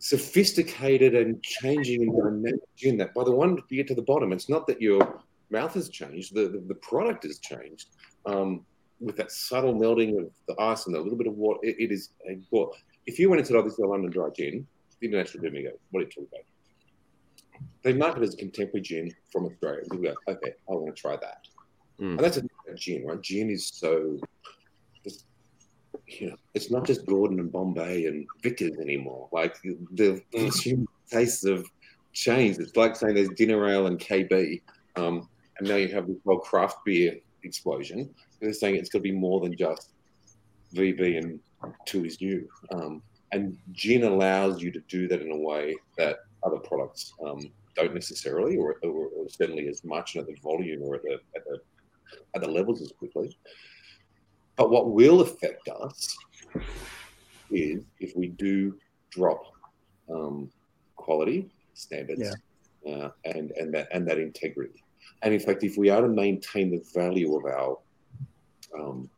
sophisticated and changing and dynamic gin. That by the one you get to the bottom, it's not that your mouth has changed; the the, the product has changed. Um, with that subtle melting of the ice and a little bit of water, it, it is a well. If you went into oh, this is a London Dry gin, the international go, "What are you talking about?" They market it as a contemporary gin from Australia. We go, okay, I want to try that. Mm. And that's a gin, right? Gin is so, it's, you know, it's not just Gordon and Bombay and Vickers anymore. Like the consumer tastes have changed. It's like saying there's dinner ale and KB, um, and now you have this whole craft beer explosion. They're saying it's going to be more than just VB and Tooheys New. Um, and gin allows you to do that in a way that other products um, don't necessarily, or, or, or certainly as much and at the volume or at the, at the at the levels as quickly. But what will affect us is if we do drop um, quality standards uh, and and that and that integrity. And in fact, if we are to maintain the value of our um,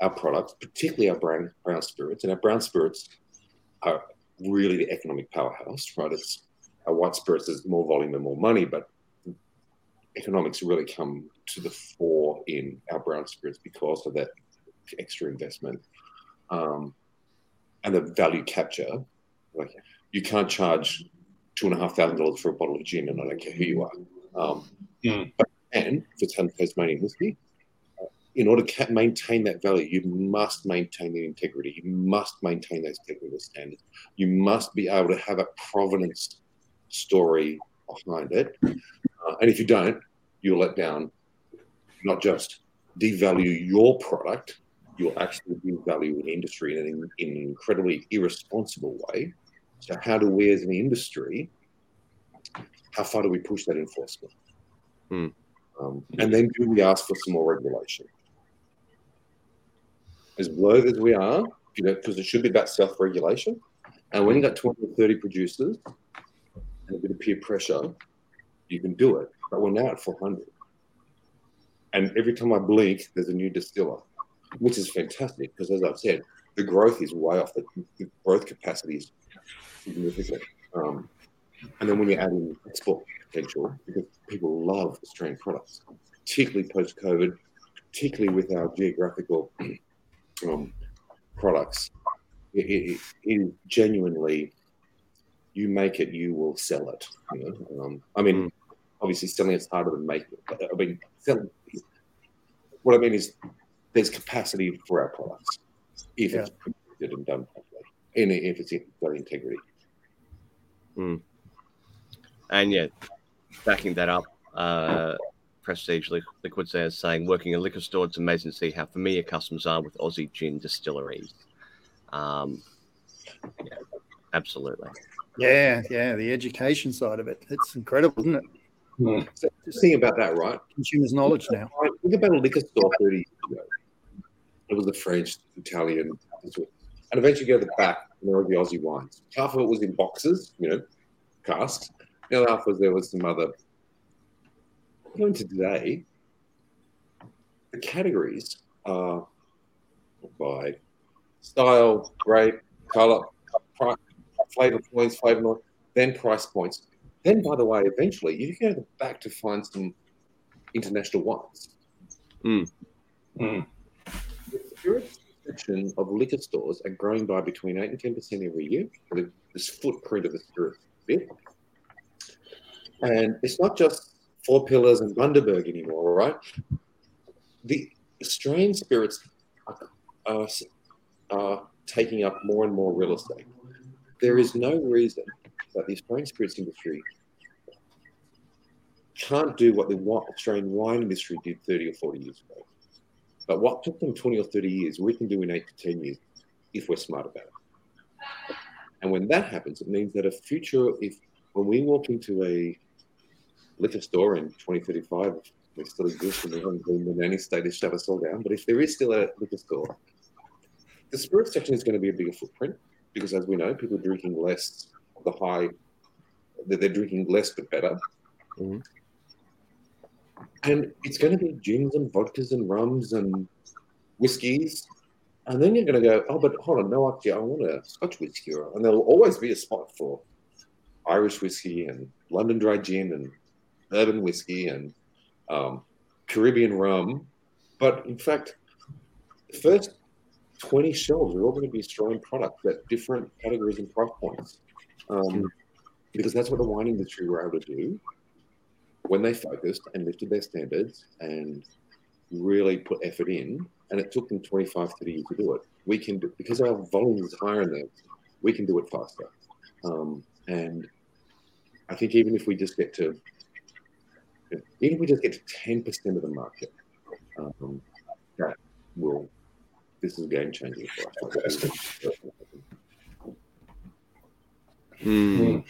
our products, particularly our brown brown spirits, and our brown spirits are really the economic powerhouse, right? It's our white spirits is more volume and more money, but economics really come to the fore in our brown spirits because of that extra investment um, and the value capture. Like you can't charge two and a half thousand dollars for a bottle of gin, and I don't care who you are. Um, Mm. but, and it's under Tasmanian whiskey, uh, in order to maintain that value, you must maintain the integrity. You must maintain those technical standards. You must be able to have a provenance story behind it. Uh, and if you don't, you'll let down not just devalue your product, you'll actually devalue an industry in an, in an incredibly irresponsible way. So, how do we as an industry, how far do we push that enforcement? Hmm. Um, and then do we ask for some more regulation? As loath as we are, you know, because it should be about self regulation. And when you've got 20 or 30 producers and a bit of peer pressure, you can do it. But we're now at 400. And every time I blink, there's a new distiller, which is fantastic because, as I've said, the growth is way off. The, the growth capacity is significant. Um, and then when you add in export potential, because people love Australian products, particularly post COVID, particularly with our geographical um, products, it, it, genuinely you make it, you will sell it. You know? um, I mean, obviously, selling it's harder than making it. But I mean, selling, what I mean is there's capacity for our products if it's produced and done properly, and if it's got integrity. And yeah, backing that up, uh, Prestige Li- Liquid says saying, working in liquor store, it's amazing to see how familiar customers are with Aussie gin distilleries. Um, yeah, absolutely. Yeah, yeah, the education side of it. It's incredible, isn't it? Hmm. So just think about that, right? Consumers' knowledge now. Think about a liquor store 30 years ago. It was the French, Italian, and eventually go to the back and there were the Aussie wines. Half of it was in boxes, you know, casks. The other half was there was some other. Going to today, the categories are by style, grape, color, price, flavor points, flavor, note, then price points. Then, by the way, eventually you can go back to find some international wines. Mm. spirits section of liquor stores are growing by between 8 and 10% every year. The, this footprint of the spirit bit. And it's not just Four Pillars and Bundaberg anymore, right? The Australian spirits are, are, are taking up more and more real estate. There is no reason that the Australian spirits industry can't do what the Australian wine industry did 30 or 40 years ago. But what took them 20 or 30 years, we can do in eight to 10 years if we're smart about it. And when that happens, it means that a future, if when we walk into a liquor store in 2035, we still exist and we haven't been in any state to shut us all down, but if there is still a liquor store, the spirit section is going to be a bigger footprint because, as we know, people are drinking less the high, they're drinking less but better. Mm-hmm. And it's going to be gins and vodkas and rums and whiskies. And then you're going to go, oh, but hold on, no, actually, I want a Scotch whiskey. And there'll always be a spot for Irish whiskey and London dry gin and bourbon whiskey and um, Caribbean rum. But in fact, first 20 shelves are all going to be Australian products at different categories and price points. Um, because that's what the wine industry were able to do when they focused and lifted their standards and really put effort in, and it took them 25, 30 years to do it. We can do because our volume is higher in there, we can do it faster. Um, and I think even if we just get to even if we just get to 10% of the market, um, that will this is game changing for us. Mm.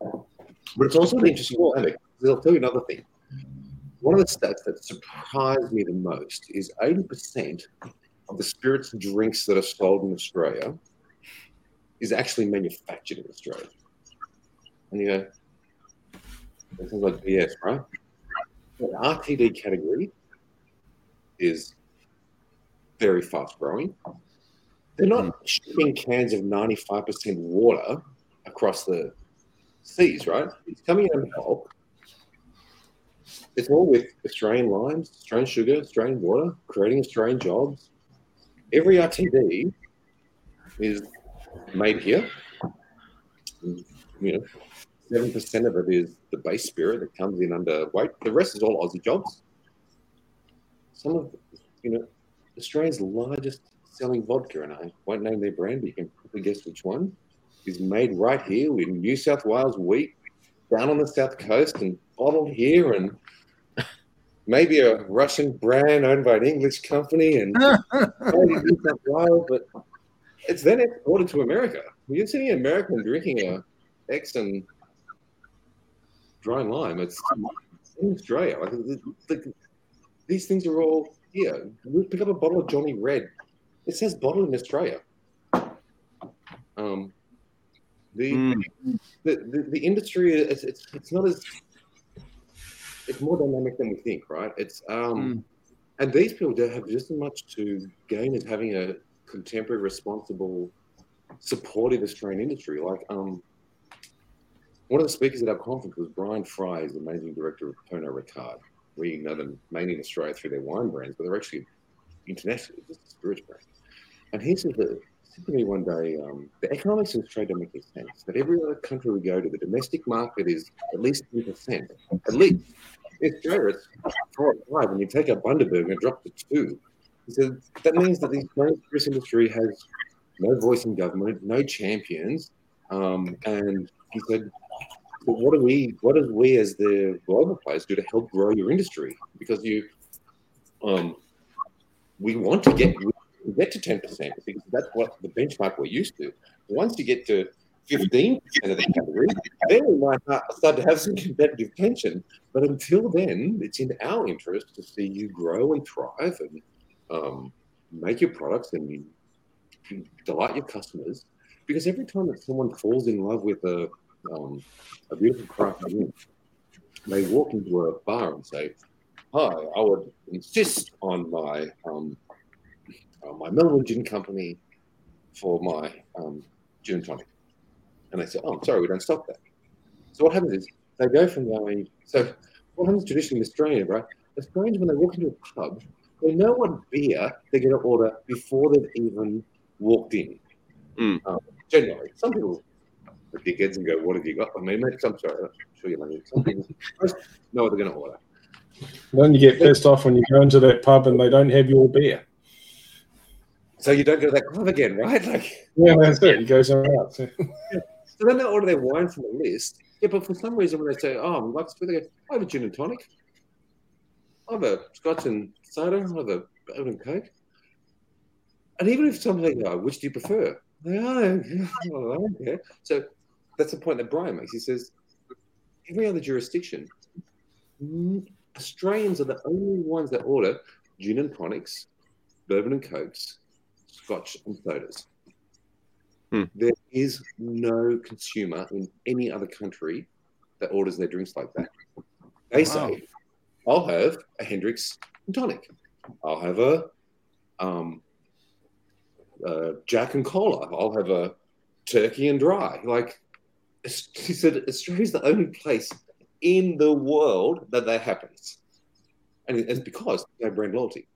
But it's also an interesting dynamic I'll tell you another thing. One of the stats that surprised me the most is 80% of the spirits and drinks that are sold in Australia is actually manufactured in Australia. And you go, that sounds like BS, right? The RTD category is very fast growing. They're not hmm. shipping cans of 95% water across the seas, right? It's coming in bulk it's all with Australian limes, Australian sugar, Australian water, creating Australian jobs. Every RTD is made here. You know, seven percent of it is the base spirit that comes in under weight. The rest is all Aussie jobs. Some of you know Australia's largest selling vodka, and I won't name their brand, but you can probably guess which one, is made right here in New South Wales wheat, down on the south coast, and bottled here and maybe a Russian brand owned by an English company and wild, but it's then exported to America. You're seeing an American drinking a Exxon dry lime. It's in Australia. Like, the, the, these things are all here. We'll pick up a bottle of Johnnie Red. It says bottle in Australia. Um, the, mm. the, the, the industry it's, it's, it's not as it's more dynamic than we think, right? It's um, mm. and these people don't have just as much to gain as having a contemporary, responsible, supportive Australian industry. Like um, one of the speakers at our conference was Brian Fry, the managing director of Pernod Ricard. We know them mainly in Australia through their wine brands, but they're actually internationally just a spirits brand. And he said that to me one day, um, the economics in Australia don't make any sense. That every other country we go to, the domestic market is at least 10%. At least. In Australia, it's four or five. When you take a Bundaberg and drop to two, he said that means that the cannabis industry has no voice in government, no champions. Um, and he said, but what do we, what does we as the global players do to help grow your industry? Because you, um, we want to get get to 10% because that's what the benchmark we're used to. Once you get to 15% of the category, then we might start to have some competitive tension. But until then, it's in our interest to see you grow and thrive and um, make your products and delight your customers. Because every time that someone falls in love with a, um, a beautiful craft drink, they walk into a bar and say, Hi, I would insist on my um, uh, my Melbourne Gin Company for my um, gin and tonic. And they say, oh, I'm sorry, we don't stock that. So what happens is they go from going, so what happens traditionally in Australia, right? Australians, when they walk into a pub, they know what beer they're going to order before they've even walked in. Mm. Um, generally, some people dickheads and go, "What have you got?" I mean, maybe I'm sorry, I'm sure you know. Some people know what they're going to order. Then you get pissed off when you go into that pub and they don't have your beer. So you don't go to that club again, right? Like, Yeah, that's it. You go somewhere else. so then they order their wine from the list. Yeah, but for some reason, when they say, "Oh, I'm like," they go, "I have a gin and tonic. I have a scotch and soda. I have a bourbon and coke." And even if somebody go, "Which do you prefer?" They "Oh, I don't care." So that's the point that Brian makes. He says, every other jurisdiction, Australians are the only ones that order gin and tonics, bourbon and cokes, scotch and sodas. Hmm. There is no consumer in any other country that orders their drinks like that. They say, "I'll have a Hendrick's and tonic. I'll have a um, uh, Jack and cola. I'll have a turkey and dry." Like he said, Australia's the only place in the world that that happens, and it's because they brand loyalty.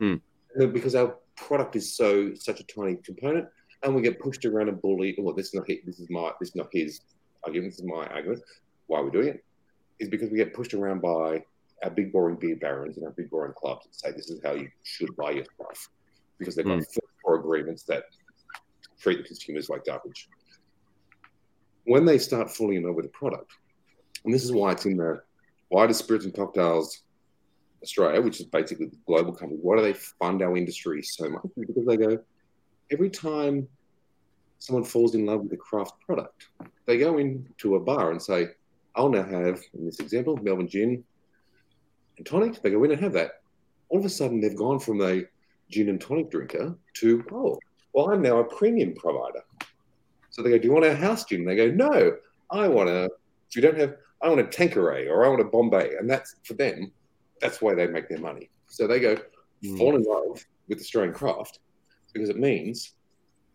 Hmm. And because our product is so such a tiny component, and we get pushed around and bullied. Well, this is not his, this is my this is not his argument. This is my argument. Why we're doing it is because we get pushed around by our big boring beer barons and our big boring clubs that say this is how you should buy your stuff because they've got four agreements that treat the consumers like garbage. When they start falling in love with the product, and this is why it's in the why does Spirits and Cocktails Australia, which is basically the global company, why do they fund our industry so much? Because they go, every time someone falls in love with a craft product, they go into a bar and say, I'll now have, in this example, Melbourne gin and tonic. They go in and have that. All of a sudden, they've gone from a gin and tonic drinker to, oh, well, I'm now a premium provider. So they go, do you want a house gin? They go, no, I want a, if you don't have, I want a Tanqueray or I want a Bombay. And that's, for them, that's why they make their money. So they go, Mm. fall in love with Australian craft because it means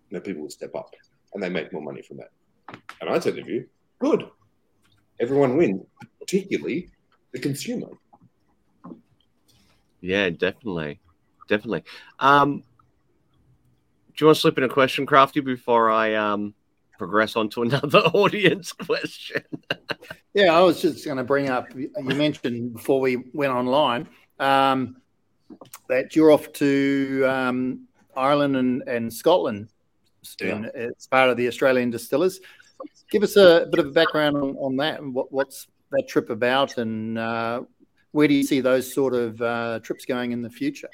that people will step up and they make more money from that. And I said to you, good. Everyone wins, particularly the consumer. Yeah, definitely, definitely. Um, do you want to slip in a question, Crafty, before I um progress on to another audience question? Yeah, I was just going to bring up. You mentioned before we went online um, that you're off to um, Ireland and, and Scotland soon as part of the Australian Distillers. Give us a bit of a background on, on that and what, what's that trip about, and uh, where do you see those sort of uh, trips going in the future?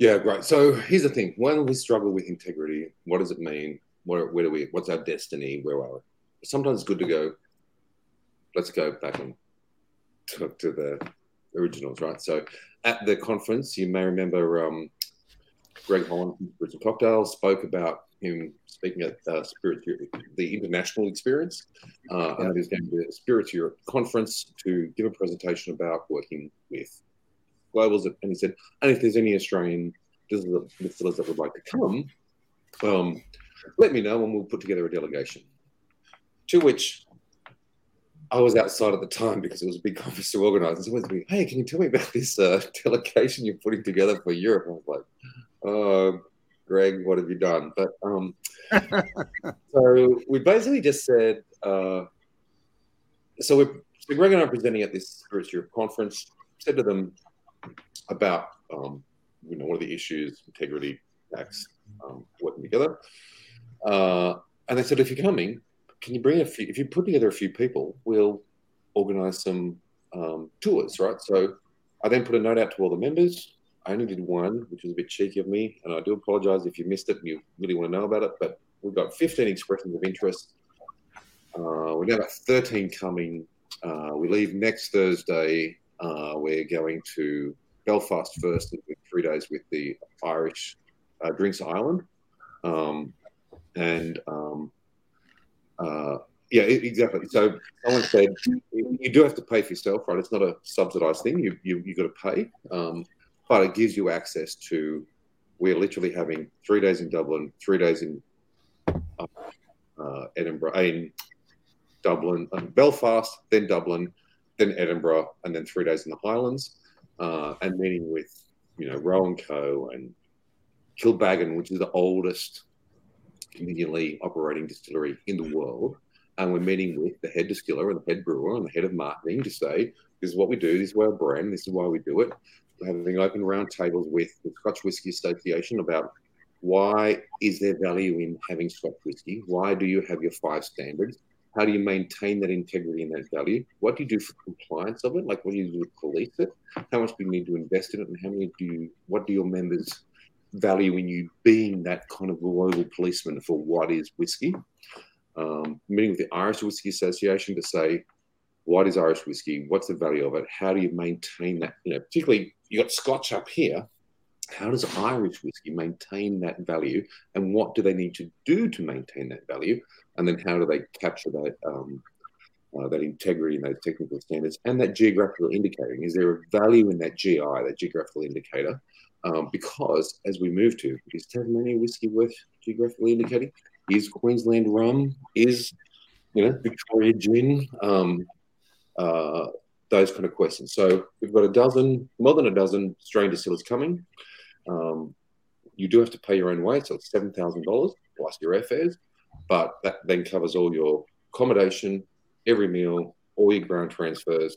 Yeah, great. So here's the thing: when we struggle with integrity, what does it mean? Where, where do we? What's our destiny? Where are we? Sometimes it's good to go. Let's go back and talk to the originals, right? So at the conference, you may remember um, Greg Holland from Spirits and Cocktails spoke about him speaking at uh, Spirit Europe, the international experience, uh, and he's going to the Spirits Europe conference to give a presentation about working with globals. And he said, and if there's any Australian distillers that would like to come, um, let me know and we'll put together a delegation. To which I was outside at the time because it was a big conference to organise. And someone said, "Hey, can you tell me about this uh, delegation you're putting together for Europe?" And I was like, "Oh, Greg, what have you done?" But um, so we basically just said, uh, so we're so Greg and I are presenting at this Spirits Europe conference. Said to them about um, you know what are the issues, integrity, tax, um, working together. Uh, and they said, if you're coming, can you bring a few? If you put together a few people, we'll organise some um, tours, right? So I then put a note out to all the members. I only did one, which was a bit cheeky of me, and I do apologise if you missed it and you really want to know about it. But we've got 15 expressions of interest. Uh, we've got 13 coming. Uh, we leave next Thursday. Uh, we're going to Belfast first, and three days with the Irish uh, Drinks Ireland. Um, and um, uh, yeah, exactly. So someone said you do have to pay for yourself, right? It's not a subsidised thing. You you you got to pay, um, but it gives you access to. We're literally having three days in Dublin, three days in uh, uh, Edinburgh, in Dublin, um, Belfast, then Dublin, then Edinburgh, and then three days in the Highlands. uh, and meeting with you know Roe and Co. and Kilbeggan, which is the oldest conveniently operating distillery in the world. And we're meeting with the head distiller and the head brewer and the head of marketing to say, this is what we do, this is our brand, this is why we do it. We're having open roundtables with the Scotch Whisky Association about why is there value in having Scotch whisky? Why do you have your five standards? How do you maintain that integrity and that value? What do you do for compliance of it? Like what do you do to police it? How much do you need to invest in it? And how many do you, what do your members value in you being that kind of global policeman for what is whiskey. Um, meeting with the Irish Whiskey Association to say, what is Irish whiskey? What's the value of it? How do you maintain that? You know, particularly you got Scotch up here. How does Irish whiskey maintain that value, and what do they need to do to maintain that value? And then how do they capture that um, uh, that integrity and those technical standards and that geographical indicating? Is there a value in that GI, that geographical indicator, um, because as we move to, is Tasmania whiskey worth geographically indicating? Is Queensland rum? Is you know Victoria gin? Um, uh, those kind of questions. So we've got a dozen, more than a dozen Australian distillers coming. Um, you do have to pay your own way, so it's seven thousand dollars plus your airfares, but that then covers all your accommodation, every meal, all your ground transfers,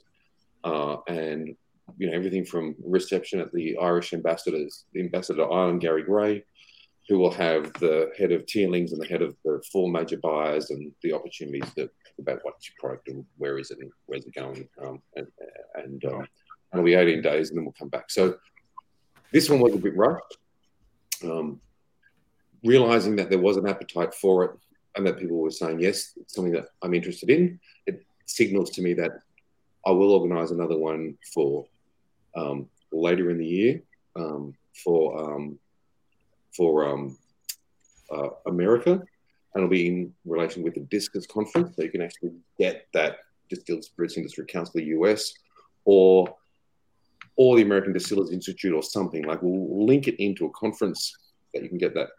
uh, and you know everything from reception at the Irish ambassadors, the ambassador to Ireland Gary Gray, who will have the head of Teelings and the head of the four major buyers and the opportunities that about what's your product and where is it and where's it going. Um, and and um, it'll be 18 days and then we'll come back. So this one was a bit rushed. Um, realizing that there was an appetite for it and that people were saying yes, it's something that I'm interested in. It signals to me that I will organise another one for um, later in the year um, for um, for um, uh, America, and it'll be in relation with the Discus conference, so you can actually get that Distilled Spirits Industry Council of the US or or the American Distillers Institute or something. Like we'll link it into a conference that you can get that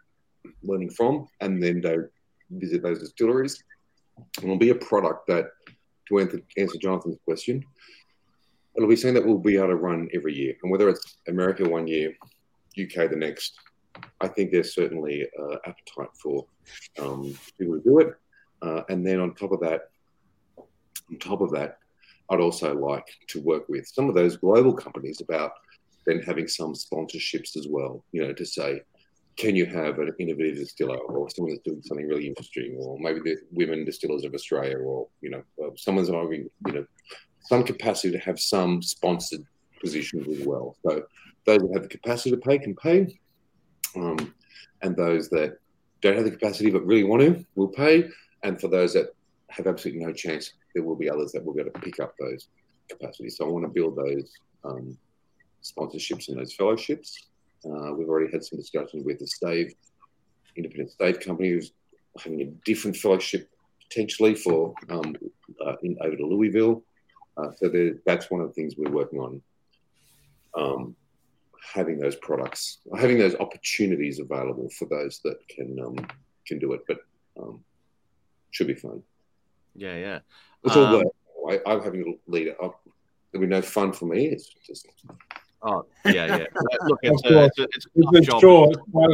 learning from, and then go visit those distilleries. And it'll be a product that, to answer Jonathan's question, it'll be something that we'll be able to run every year. And whether it's America one year, UK the next, I think there's certainly uh, appetite for um, people to do it. Uh, and then on top of that, on top of that, I'd also like to work with some of those global companies about then having some sponsorships as well. You know, to say, can you have an innovative distiller or someone that's doing something really interesting, or maybe the women distillers of Australia, or you know, uh, someone's arguing, you know, some capacity to have some sponsored positions as well. So those that have the capacity to pay can pay, um, and those that don't have the capacity but really want to will pay. And for those that have absolutely no chance, there will be others that will be able to pick up those capacities. So I want to build those um, sponsorships and those fellowships. Uh, we've already had some discussions with the Stave, independent Stave company, who's having a different fellowship potentially for um, uh, in, over to Louisville. Uh, so there, that's one of the things we're working on. Um, having those products, having those opportunities available for those that can um, can do it, but um, should be fun. Yeah, yeah. It's all um, work. I, am having to lead it up. There'll be no fun for me. It's just. Oh yeah, yeah. Look, it's, a, it's, a, it's, a it's job. Sure.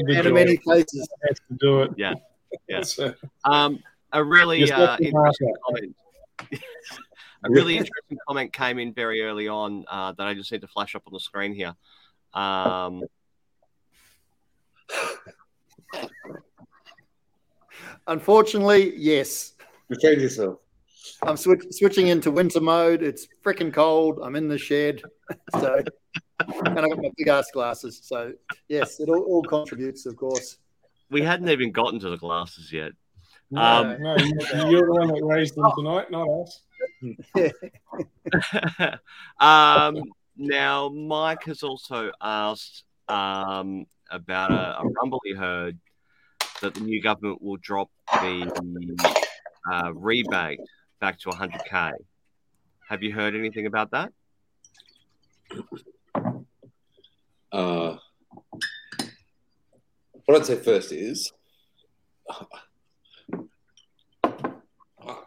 It's in many places to do it. Yeah, yeah. Um, a really uh, interesting comment. a really interesting comment came in very early on uh, that I just need to flash up on the screen here. Um, Unfortunately, yes. You Change yourself. I'm switch, switching into winter mode. It's freaking cold. I'm in the shed, so and I've got my big ass glasses. So yes, it all, all contributes, of course. We hadn't even gotten to the glasses yet. No, um, no, you're the one that raised them tonight, not us. um, now, Mike has also asked um, about a, a, rumble he heard that the new government will drop the uh, rebate back to 100k. Have you heard anything about that? Uh, what I'd say first is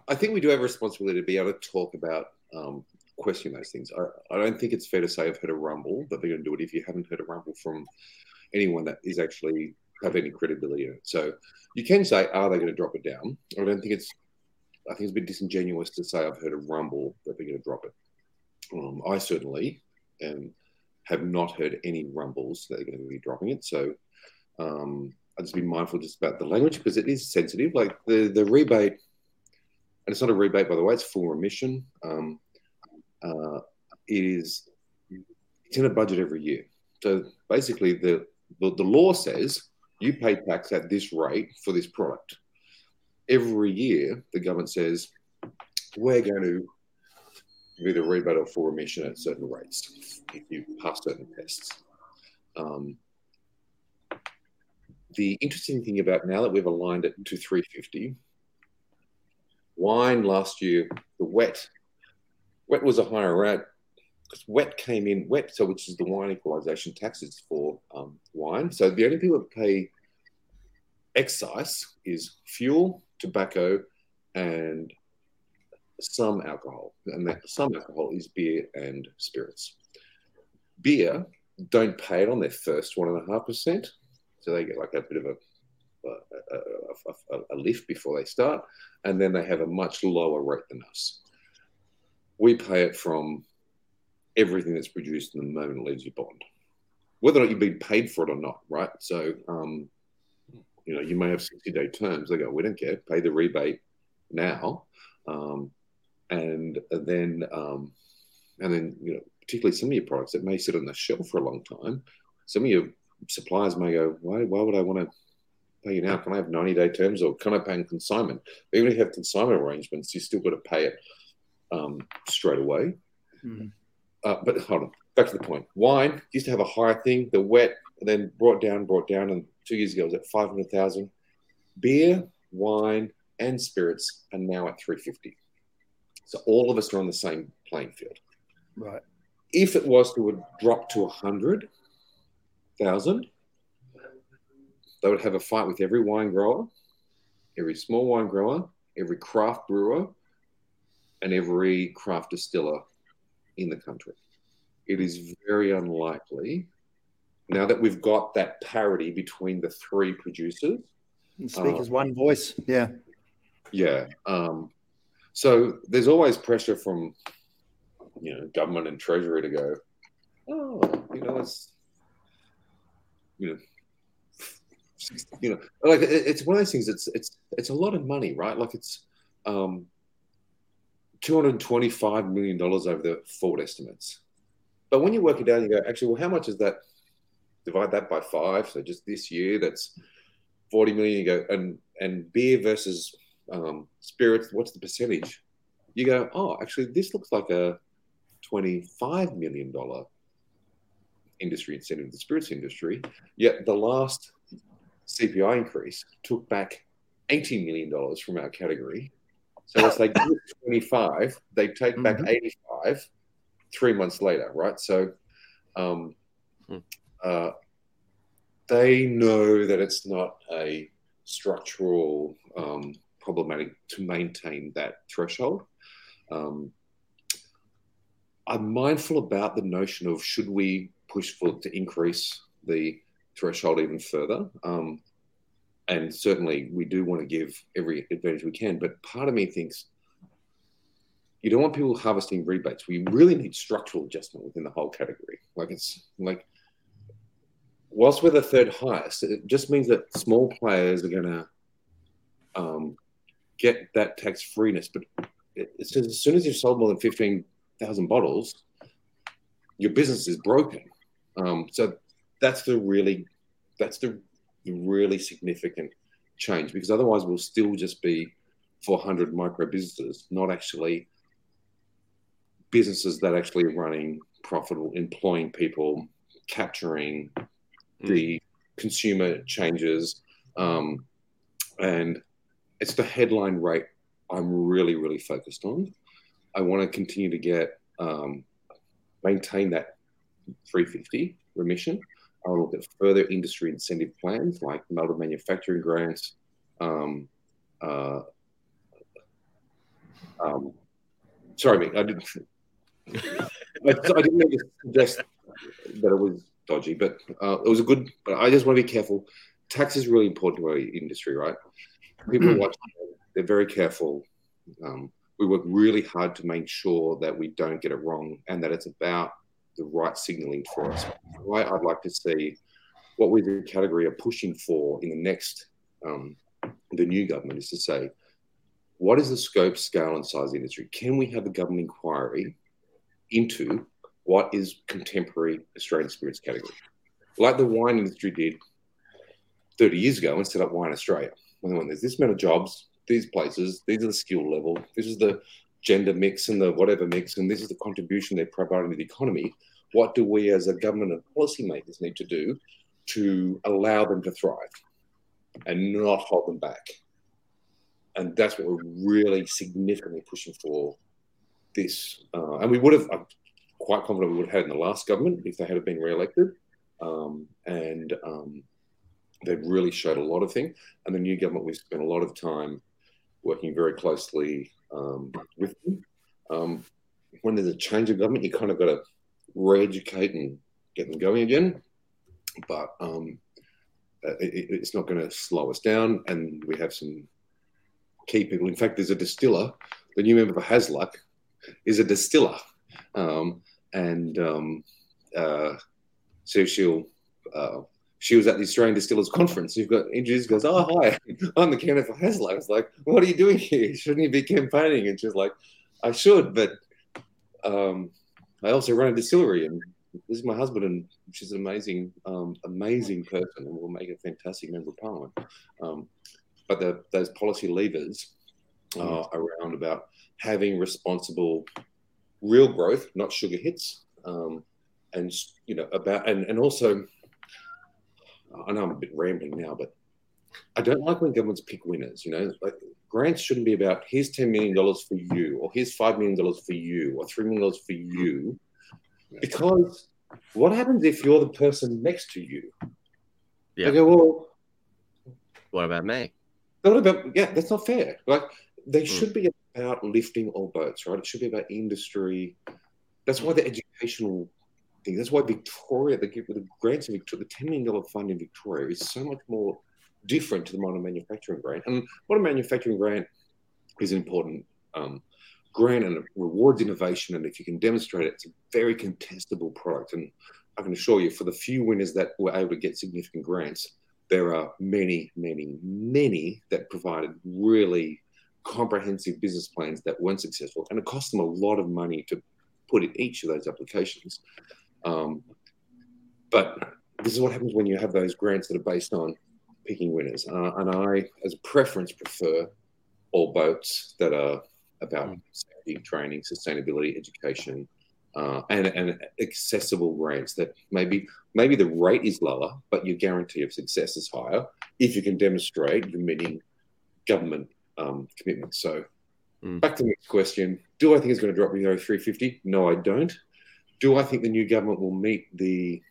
I think we do have a responsibility to be able to talk about um, question those things. I, I don't think it's fair to say I've heard a rumble that they're going to do it if you haven't heard a rumble from anyone that is actually have any credibility in it. So you can say, are they going to drop it down? I don't think it's. I think it's a bit disingenuous to say I've heard a rumble that they're going to drop it. Um, I certainly have not heard any rumbles that they're going to be dropping it. So um, I'll just be mindful just about the language because it is sensitive. Like the the rebate, and it's not a rebate by the way; it's full remission. Um, uh, it is it's in a budget every year. So basically, the the, the law says you pay tax at this rate for this product. Every year, the government says we're going to give you the rebate or full remission at certain rates if you pass certain tests. Um, the interesting thing about now that we've aligned it to 350, wine last year, the wet, wet was a higher rate because wet came in wet, so which is the wine equalisation taxes for um, wine. So the only people that pay excise is fuel, tobacco, and some alcohol, and that some alcohol is beer and spirits. Beer don't pay it on their first one and a half percent, so they get like a bit of a a, a, a, lift before they start, and then they have a much lower rate than us. We pay it from everything that's produced in the moment it leaves your bond, whether or not you've been paid for it or not, right? So, um, you know, you may have 60 day terms. They go, we don't care, pay the rebate now. Um, and then, um, and then, you know, particularly some of your products that may sit on the shelf for a long time. Some of your suppliers may go, why, why would I want to pay you now? Can I have 90 day terms or can I pay in consignment? Even if you have consignment arrangements, you still got to pay it um, straight away. Mm-hmm. Uh, but hold on, back to the point. Wine used to have a higher thing, the wet, and then brought down, brought down, and two years ago it was at 500,000. Beer, wine, and spirits are now at 350. So all of us are on the same playing field. Right. If it was to drop to 100,000, they would have a fight with every wine grower, every small wine grower, every craft brewer, and every craft distiller in the country. It is very unlikely now that we've got that parity between the three producers. You speak uh, as one voice. Yeah. Yeah. Um, so there's always pressure from, you know, government and treasury to go, oh, you know, it's, you know, you know, like it's one of those things. It's it's it's a lot of money, right? Like it's um, two hundred twenty-five million dollars over the forward estimates. But when you work it down, you go, actually, well, how much is that? Divide that by five. So just this year, that's forty million. You go, and and beer versus um, spirits, what's the percentage? You go, oh, actually, this looks like a $25 million industry incentive, the spirits industry. Yet the last CPI increase took back $80 million from our category. So as they give 25, they take mm-hmm. back 85 three months later, right? So um, hmm. uh, they know that it's not a structural um, problematic to maintain that threshold. Um, I'm mindful about the notion of should we push for to increase the threshold even further. Um, and certainly we do want to give every advantage we can. But part of me thinks you don't want people harvesting rebates. We really need structural adjustment within the whole category. Like it's like whilst we're the third highest, it just means that small players are going to um, get that tax freeness. But says as soon as you've sold more than 15,000 bottles, your business is broken. Um, so that's the really, that's the, really significant change because otherwise we'll still just be 400 micro businesses, not actually businesses that actually are running profitable, employing people, capturing mm. the consumer changes, um, and it's the headline rate I'm really, really focused on. I want to continue to get um, maintain that 350 remission. I want to look at further industry incentive plans like modern manufacturing grants. Um, uh, um, sorry, I didn't. I, I didn't mean to suggest that it was dodgy, but uh, it was a good. But I just want to be careful. Tax is really important to our industry, right? People are watching; they're very careful. Um, we work really hard to make sure that we don't get it wrong and that it's about the right signaling for us. Why I'd like to see what we the category are pushing for in the next um, the new government is to say what is the scope, scale, and size of the industry? Can we have a government inquiry into what is contemporary Australian spirits category, like the wine industry did 30 years ago and set up Wine Australia. When there's this amount of jobs, these places, these are the skill level, this is the gender mix and the whatever mix, and this is the contribution they're providing to the economy. What do we as a government and policymakers need to do to allow them to thrive and not hold them back? And that's what we're really significantly pushing for this. Uh, and we would have, I'm quite confident we would have had in the last government if they had been re-elected. Um, and um, they've really showed a lot of things. And the new government, we've spent a lot of time working very closely um, with them. Um, when there's a change of government, you kind of got to re-educate and get them going again. But um, uh, it, it's not going to slow us down. And we have some key people. In fact, there's a distiller. The new member for Hasluck is a distiller, um, and um, uh, so she'll. Uh, she was at the Australian Distillers Conference. You've got introduced, goes, "Oh hi, I'm the candidate for Hasluck." I was like, "What are you doing here? Shouldn't you be campaigning?" And she's like, "I should, but um, I also run a distillery, and this is my husband, and she's an amazing, um, amazing person, and will make a fantastic member of parliament." Um, but the, those policy levers uh, around about having responsible real growth, not sugar hits, um, and you know about and and also I know I'm a bit rambling now, but I don't like when governments pick winners. You know, like grants shouldn't be about here's ten million dollars for you, or here's five million dollars for you, or three million dollars for you, because what happens if you're the person next to you? Yeah. They go, well, what about me? What about yeah? That's not fair. Like they Mm. should be about lifting all boats, right? It should be about industry. That's why the educational thing. That's why Victoria, the, the grants in Victoria, the ten million dollar fund in Victoria is so much more different to the modern manufacturing grant. And modern manufacturing grant is an important um, grant and it rewards innovation. And if you can demonstrate it, it's a very contestable product. And I can assure you, for the few winners that were able to get significant grants, there are many, many, many that provided really comprehensive business plans that weren't successful. And it cost them a lot of money to put in each of those applications. Um, but this is what happens when you have those grants that are based on picking winners. Uh, and I, as a preference, prefer all boats that are about safety, training, sustainability, education, uh, and, and accessible grants that maybe maybe the rate is lower, but your guarantee of success is higher if you can demonstrate you're meeting government um, commitments. So Mm. back to the next question. Do I think it's going to drop below 350? No, I don't. Do I think the new government will meet the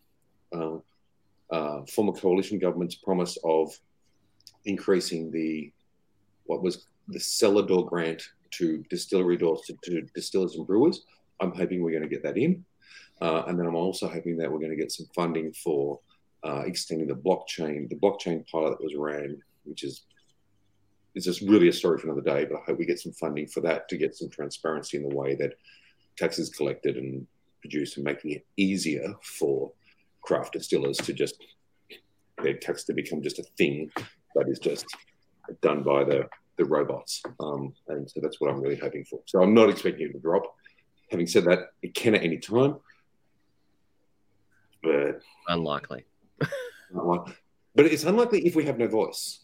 uh, uh, former coalition government's promise of increasing the what was the cellar door grant to distillery doors to, to distillers and brewers? I'm hoping we're going to get that in. Uh, and then I'm also hoping that we're going to get some funding for uh, extending the blockchain, the blockchain pilot that was ran, which is it's just really a story for another day. But I hope we get some funding for that to get some transparency in the way that tax is collected and produced, and making it easier for craft distillers to just their tax to become just a thing that is just done by the the robots. Um, and so that's what I'm really hoping for. So I'm not expecting it to drop. Having said that, it can at any time. But Unlikely. but it's unlikely if we have no voice.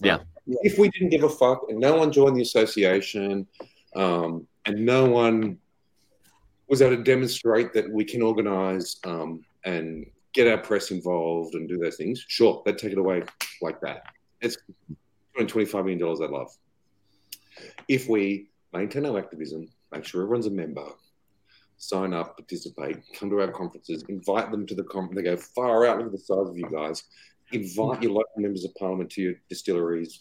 Yeah. If we didn't give a fuck and no one joined the association um, and no one was able to demonstrate that we can organize um, and get our press involved and do those things, sure, they'd take it away like that. It's $25 million I'd love. If we maintain our activism, make sure everyone's a member, sign up, participate, come to our conferences, invite them to the conference. They go far out. At the size of you guys. Invite your local members of parliament to your distilleries.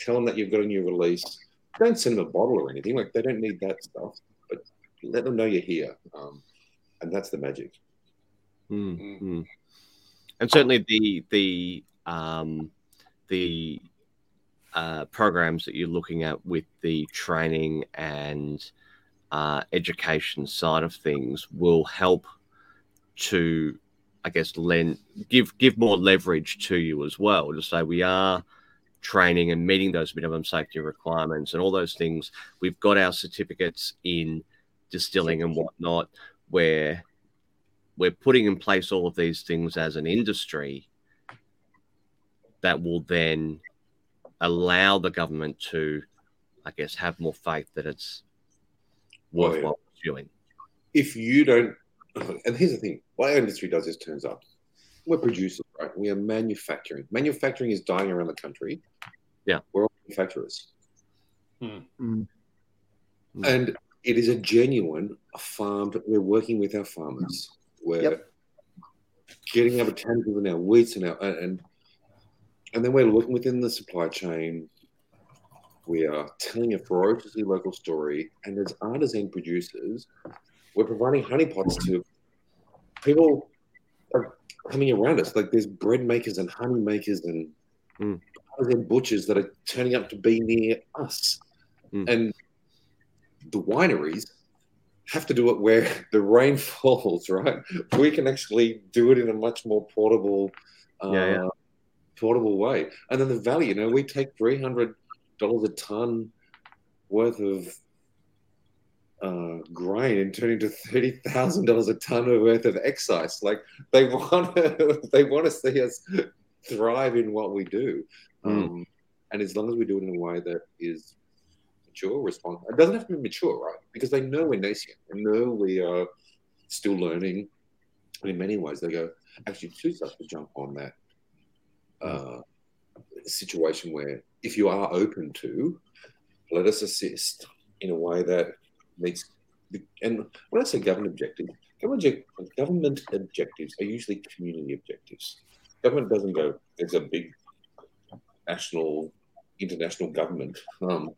Tell them that you've got a new release. Don't send them a bottle or anything. Like they don't need that stuff. But let them know you're here, um, and that's the magic. Mm, mm. And certainly the the um, the uh, programs that you're looking at with the training and uh, education side of things will help to, I guess, lend give give more leverage to you as well to say we are training and meeting those minimum safety requirements and all those things. We've got our certificates in distilling and whatnot, where we're putting in place all of these things as an industry that will then allow the government to, I guess, have more faith that it's worthwhile pursuing. If you don't, and here's the thing: what our industry does is turns up. We're producers, right? We are manufacturing. Manufacturing is dying around the country. Yeah, we're all manufacturers. Hmm. and it is a genuine farm. We're working with our farmers. We're yep. getting our botanicals and our wheats and our and and then we're looking within the supply chain. We are telling a ferociously local story, and as artisan producers, we're providing honeypots to people are coming around us. Like there's bread makers and honey makers and mm. butchers that are turning up to be near us, mm. and the wineries have to do it where the rain falls. Right? We can actually do it in a much more portable. Uh, yeah, yeah portable way. And then the value, you know, we take three hundred dollars a ton worth of uh, grain and turn into thirty thousand dollars a ton of worth of excise. Like they want to, they want to see us thrive in what we do. Mm. Um, and as long as we do it in a way that is mature, responsible, it doesn't have to be mature, right? Because they know we're nascent. They know we are still learning. And in many ways, they go, actually, choose us to jump on that uh, situation where if you are open to, let us assist in a way that meets. And when I say government objectives, government, government objectives are usually community objectives. Government doesn't go. There's a big national, international government. Um,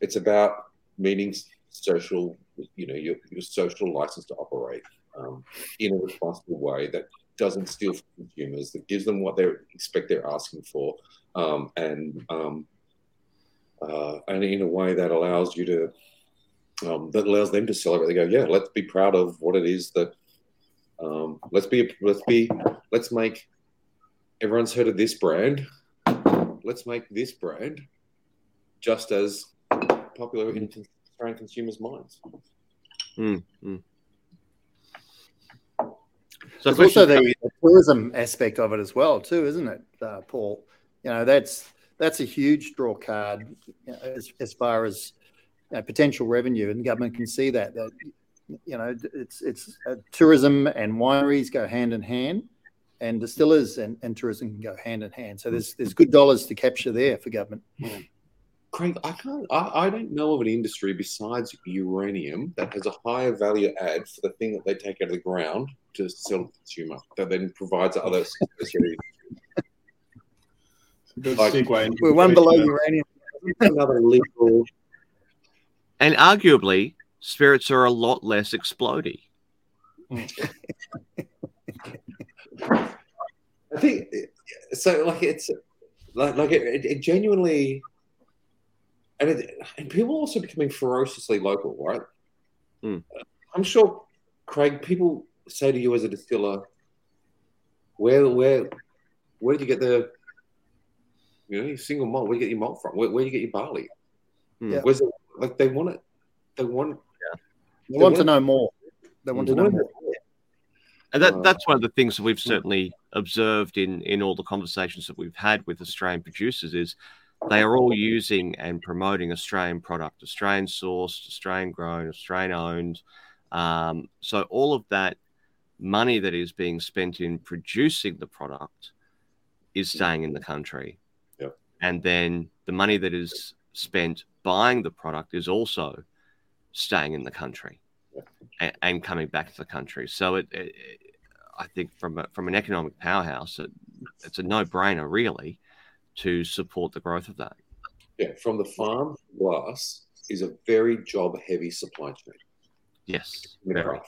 it's about meeting social, you know, your, your social license to operate um, in a responsible way that doesn't steal from consumers, that gives them what they expect they're asking for, um, and um, uh, and in a way that allows you to um, that allows them to celebrate. They go, yeah, let's be proud of what it is that um, let's be let's be let's make everyone's heard of this brand. Let's make this brand just as popular in Australian consumers' minds. Mm, mm. So There's also the, the, tourism aspect of it as well, too, isn't it, uh, Paul? You know, that's that's a huge draw card you know, as, as far as you know, potential revenue, and the government can see that that you know it's it's uh, tourism and wineries go hand in hand, and distillers and, and tourism can go hand in hand. So there's there's good dollars to capture there for government. Mm. Craig, I can't. I, I, don't know of an industry besides uranium that has a higher value add for the thing that they take out of the ground to sell to the consumer that then provides other security. like, We're one below uranium. Another legal. And arguably, spirits are a lot less explody. I think so. Like it's like like it, it genuinely and it, and people are also becoming ferociously local, right? Mm. I'm sure, Craig. People say to you as a distiller, where where where did you get the you know your single malt? Where do you get your malt from? Where, where do you get your barley? Hmm. Yeah. Where's it? Like they want it. They want. Yeah. They, they want, want, to know more. They want to know more. And that, uh, that's one of the things that we've certainly observed in, in all the conversations that we've had with Australian producers is they are all using and promoting Australian product, Australian sourced, Australian grown, Australian owned. Um, so all of that money that is being spent in producing the product is staying in the country. Yep. And then the money that is spent buying the product is also staying in the country yep. and, and, coming back to the country. So it, it I think from a, from an economic powerhouse, it, it's a no brainer really to support the growth of that. Yeah, from the farm glass is a very job heavy supply chain. Yes, very,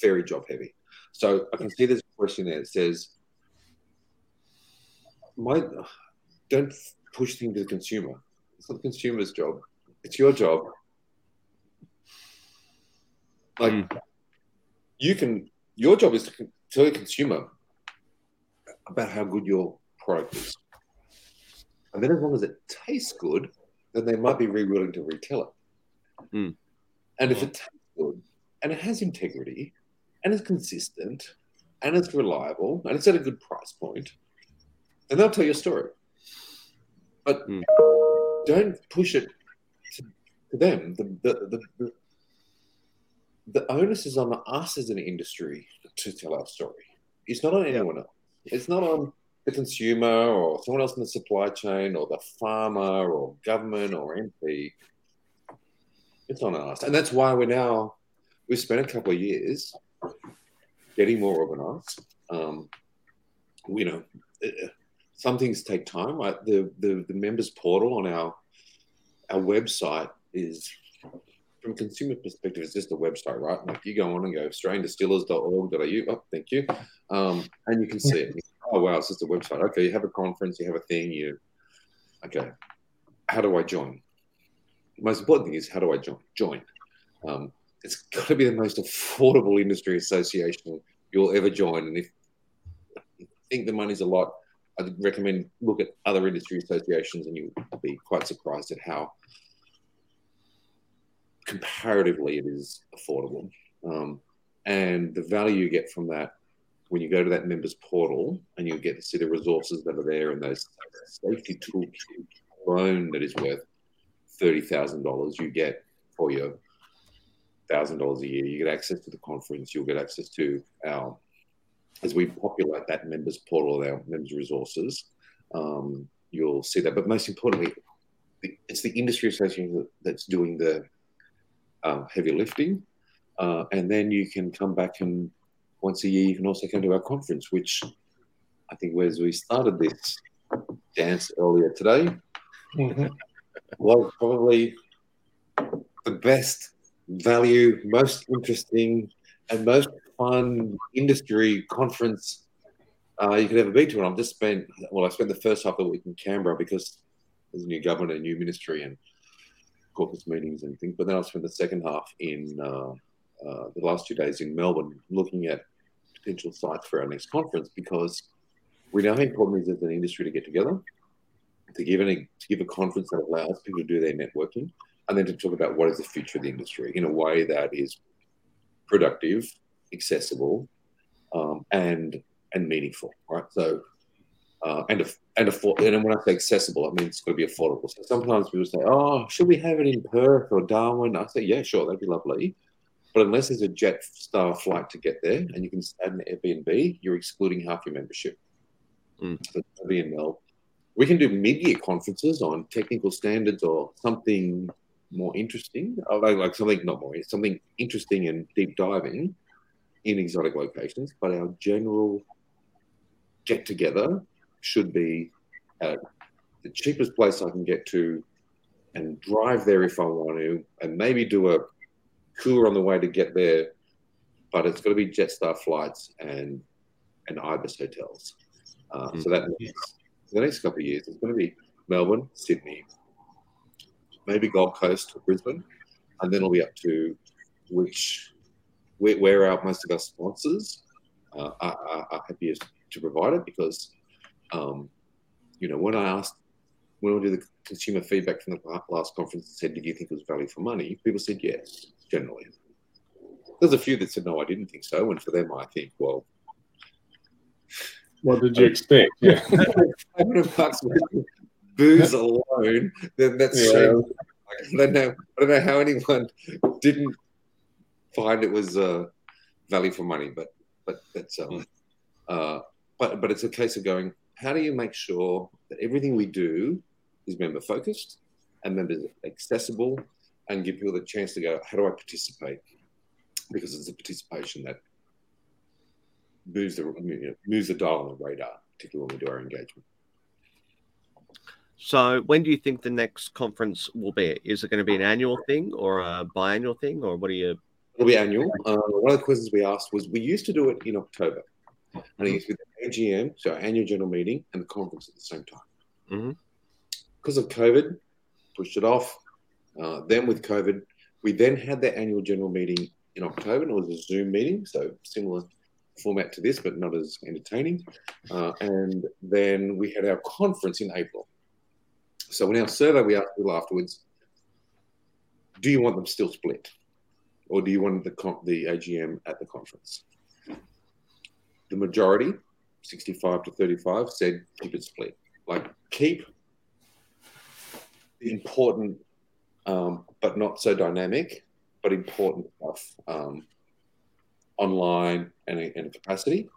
very job heavy. So I can see there's a question there that says, "My don't push things to the consumer. It's not the consumer's job. It's your job. Like Mm. you can, your job is to tell the consumer about how good your product is, and then as long as it tastes good, then they might be re- willing to retell it. Mm. And if it tastes good and it has integrity and it's consistent and it's reliable and it's at a good price point, then they'll tell your story. But Mm. don't push it to, to them. The, the, the, the, the onus is on us as an industry to tell our story. It's not on anyone else. It's not on the consumer or someone else in the supply chain or the farmer or government or MP. It's on us. And that's why we're now, we've spent a couple of years getting more organized. Um, you know, uh, some things take time. Like the, the, the members portal on our, our website is from consumer perspective, it's just a website, right? Like you go on and go australiandistillers.org.au. Oh, thank you. Um, and you can see it. Oh, wow, it's just a website. Okay, you have a conference, you have a thing, you, okay, how do I join? The most important thing is how do I join? Join. Um, it's got to be the most affordable industry association you'll ever join. And if you think the money's a lot, I'd recommend look at other industry associations and you'll be quite surprised at how comparatively it is affordable. Um, and the value you get from that when you go to that members portal and you get to see the resources that are there and those safety toolkit alone that is worth thirty thousand dollars you get for your thousand dollars a year. You get access to the conference. You'll get access to our as we populate that members portal, our members resources. Um, you'll see that, but most importantly, it's the industry association that's doing the um, heavy lifting, uh, and then you can come back and once a year you can also come to our conference, which I think as we started this dance earlier today was probably the best value, most interesting, and most fun industry conference uh, you could ever be to. And I've just spent, well, I spent the first half of the week in Canberra because there's a new government, a new ministry, and caucus meetings and things. But then I spent the second half in uh, uh, the last two days in Melbourne looking at potential sites for our next conference because we know how important it is as an industry to get together, to give, to give a conference that allows people to do their networking, and then to talk about what is the future of the industry in a way that is productive, accessible, um, and and meaningful, right? So, uh, and and afford, and when I say accessible, I mean it's got to be affordable. So sometimes people say, "Oh, should we have it in Perth or Darwin?" I say, "Yeah, sure, that'd be lovely." But unless there's a jet Jetstar flight to get there, and you can add an Airbnb, you're excluding half your membership. Mm. So be in Mel. We can do mid-year conferences on technical standards or something more interesting, like, like something not more, something interesting and deep diving in exotic locations. But our general get together should be at the cheapest place I can get to and drive there if I want to, and maybe do a tour on the way to get there. But it's going to be Jetstar flights and and Ibis hotels. Uh, Mm. So that means for the next couple of years, it's going to be Melbourne, Sydney, maybe Gold Coast or Brisbane, and then it'll be up to which where, where our most of our sponsors uh, are, are, are happiest to provide it because um, you know when I asked when we did the consumer feedback from the last conference and said, "Did you think it was value for money?" People said yes, generally. There's a few that said no, I didn't think so, and for them, I think, well, What did you expect? Yeah. 500 bucks booze alone, then that's Yeah. I don't know. I don't know how anyone didn't find it was uh, value for money, but but that's um, uh, but but it's a case of going. How do you make sure that everything we do is member focused and members accessible, and give people the chance to go. How do I participate? Because it's the participation that moves the you know, moves the dial on the radar, particularly when we do our engagement. So, when do you think the next conference will be? Is it going to be an annual thing or a biannual thing, or what are you it'll be annual. Uh, one of the questions we asked was we used to do it in October, and it used to be the AGM, so our annual general meeting, and the conference at the same time. Mhm. Because of COVID, pushed it off. Uh, then with COVID, we then had the annual general meeting in October, and it was a Zoom meeting, so similar format to this, but not as entertaining. Uh, and then we had our conference in April. So in our survey, we asked people afterwards, do you want them still split? Or do you want the, the AGM at the conference? The majority, 65 to 35, said keep it split. Like keep the important, um, but not so dynamic, but important stuff um, online and in capacity.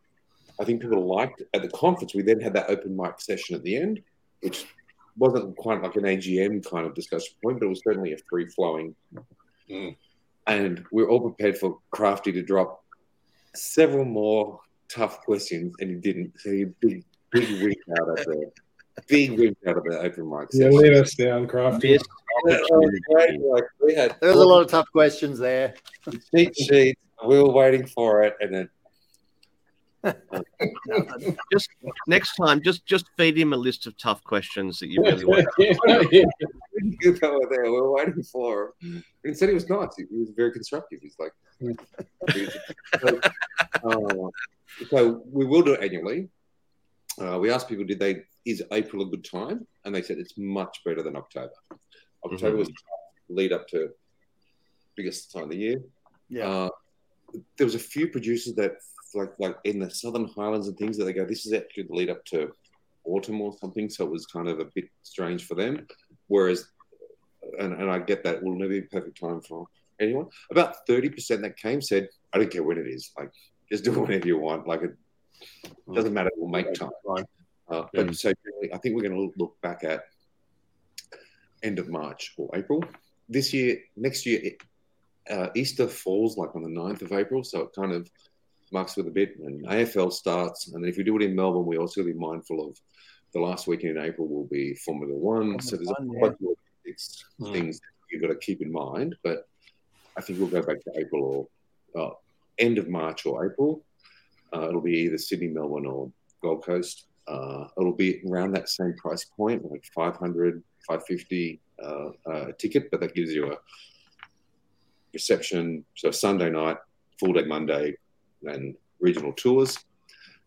I think people liked at the conference. We then had that open mic session at the end, which wasn't quite like an AGM kind of discussion point, but it was certainly a free flowing. Mm. And we're all prepared for Crafty to drop several more tough questions, and he didn't. So he big, big wink out of the big wink out of the open mic Yeah, session. let us down, Crafty. Missed Yeah, it was great. opportunity. Like we had There was a lot of tough questions there. cheat sheets. We were waiting for it, and then Just next time, just just feed him a list of tough questions that you really want. yeah. you. We were waiting for him. And he said he was nice. He, he was very constructive. He's like, so, uh, so we will do it annually. Uh, we asked people, did they is April a good time? And they said it's much better than October. October was the lead up to biggest time of the year. Yeah. Uh, there was a few producers that like like in the Southern Highlands and things that they go, this is actually the lead up to autumn or something. So it was kind of a bit strange for them. Whereas, and, and I get that it will never be a perfect time for anyone. About 30% that came said, I don't care when it is. Like, just do it whenever you want. Like, it doesn't matter. We'll make time. Uh, but so generally, I think we're going to look back at end of March or April. This year, next year, uh, Easter falls like on the 9th of April. So it kind of marks with a bit. And AFL starts. And then if we do it in Melbourne, we also be mindful of the last weekend in April will be Formula One. so there's One, a yeah. of logistics Hmm. things you've got to keep in mind. But I think we'll go back to April or uh, end of March or April. Uh, it'll be either Sydney, Melbourne, or Gold Coast. Uh, it'll be around that same price point, like 500, 550 uh, uh, a ticket, but that gives you a reception. So Sunday night, full day Monday, and regional tours.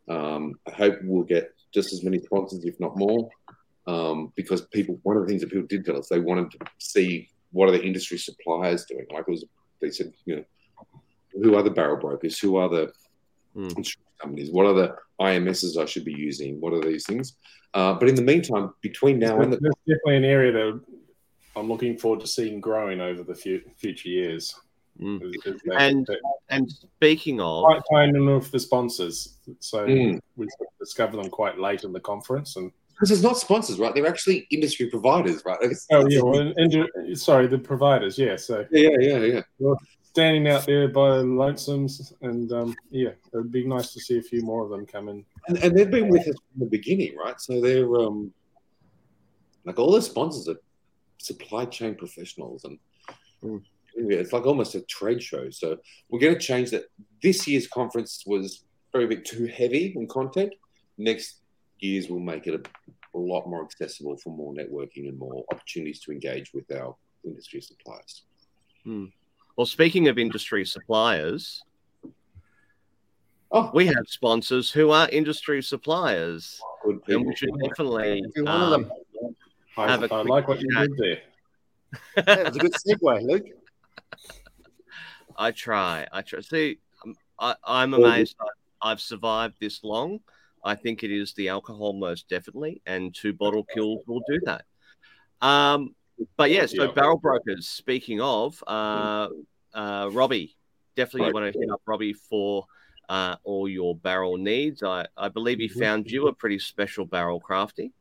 Um, I hope we'll get just as many sponsors, if not more, um, because people. One of the things that people did tell us they wanted to see what are the industry suppliers doing. Like it was, they said, you know, who are the barrel brokers? Who are the Hmm. Insurance companies? What are the IMSs I should be using? What are these things? Uh, but in the meantime, between now and the That's definitely an area that I'm looking forward to seeing growing over the fu- future years. Mm. Is- is And- that- And speaking of, quite timing with the sponsors, so Mm. we discovered them quite late in the conference. And because it's not sponsors, right? They're actually industry providers, right? Like, it's- oh yeah, well, and, and- sorry, the providers, yeah. So yeah, yeah, yeah. Standing out there by the lonesomes, and um, yeah, it would be nice to see a few more of them come in. And, and they've been with us from the beginning, right? So they're um, like all the sponsors are supply chain professionals, and Mm. it's like almost a trade show. So we're going to change that. This year's conference was very bit too heavy in content. Next year's will make it a, a lot more accessible for more networking and more opportunities to engage with our industry suppliers. Well, speaking of industry suppliers, Oh, we have sponsors who are industry suppliers, good and people. we should definitely Every one of um, them. I, Have a I quick like what you chat. did there. Yeah, was a good segue, Luke. I try. I try. See, um, I, I'm amazed I, I've survived this long. I think it is the alcohol, most definitely, and two bottle kills will do that. Um, but yeah, so Yeah. barrel brokers. Speaking of, uh, uh, Robbie, definitely you Right. want to hit up Robbie for uh, all your barrel needs. I, I believe he Mhm. found you a pretty special barrel crafty.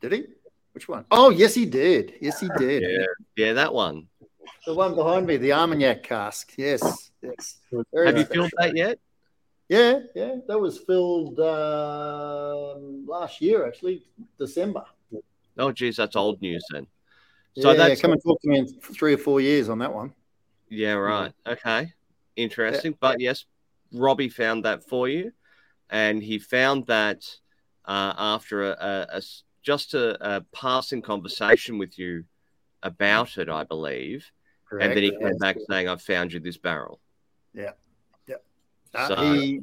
Did he? Which one? Oh, yes, he did. Yes, he did. Yeah, yeah, that one. The one behind me, the Armagnac cask. Yes, yes. Very Have you special. filled that yet? Yeah, yeah. That was filled um, last year, actually, December. Oh, geez, that's old news then. So yeah, that's come and talk to me in three or four years on that one. Yeah, right. Okay. Interesting. But yes, Robbie found that for you. And he found that uh, after a just a, a passing conversation with you about it, I believe. Correct. And then he came back saying, I've found you this barrel. Yeah. Yeah. Uh, So- he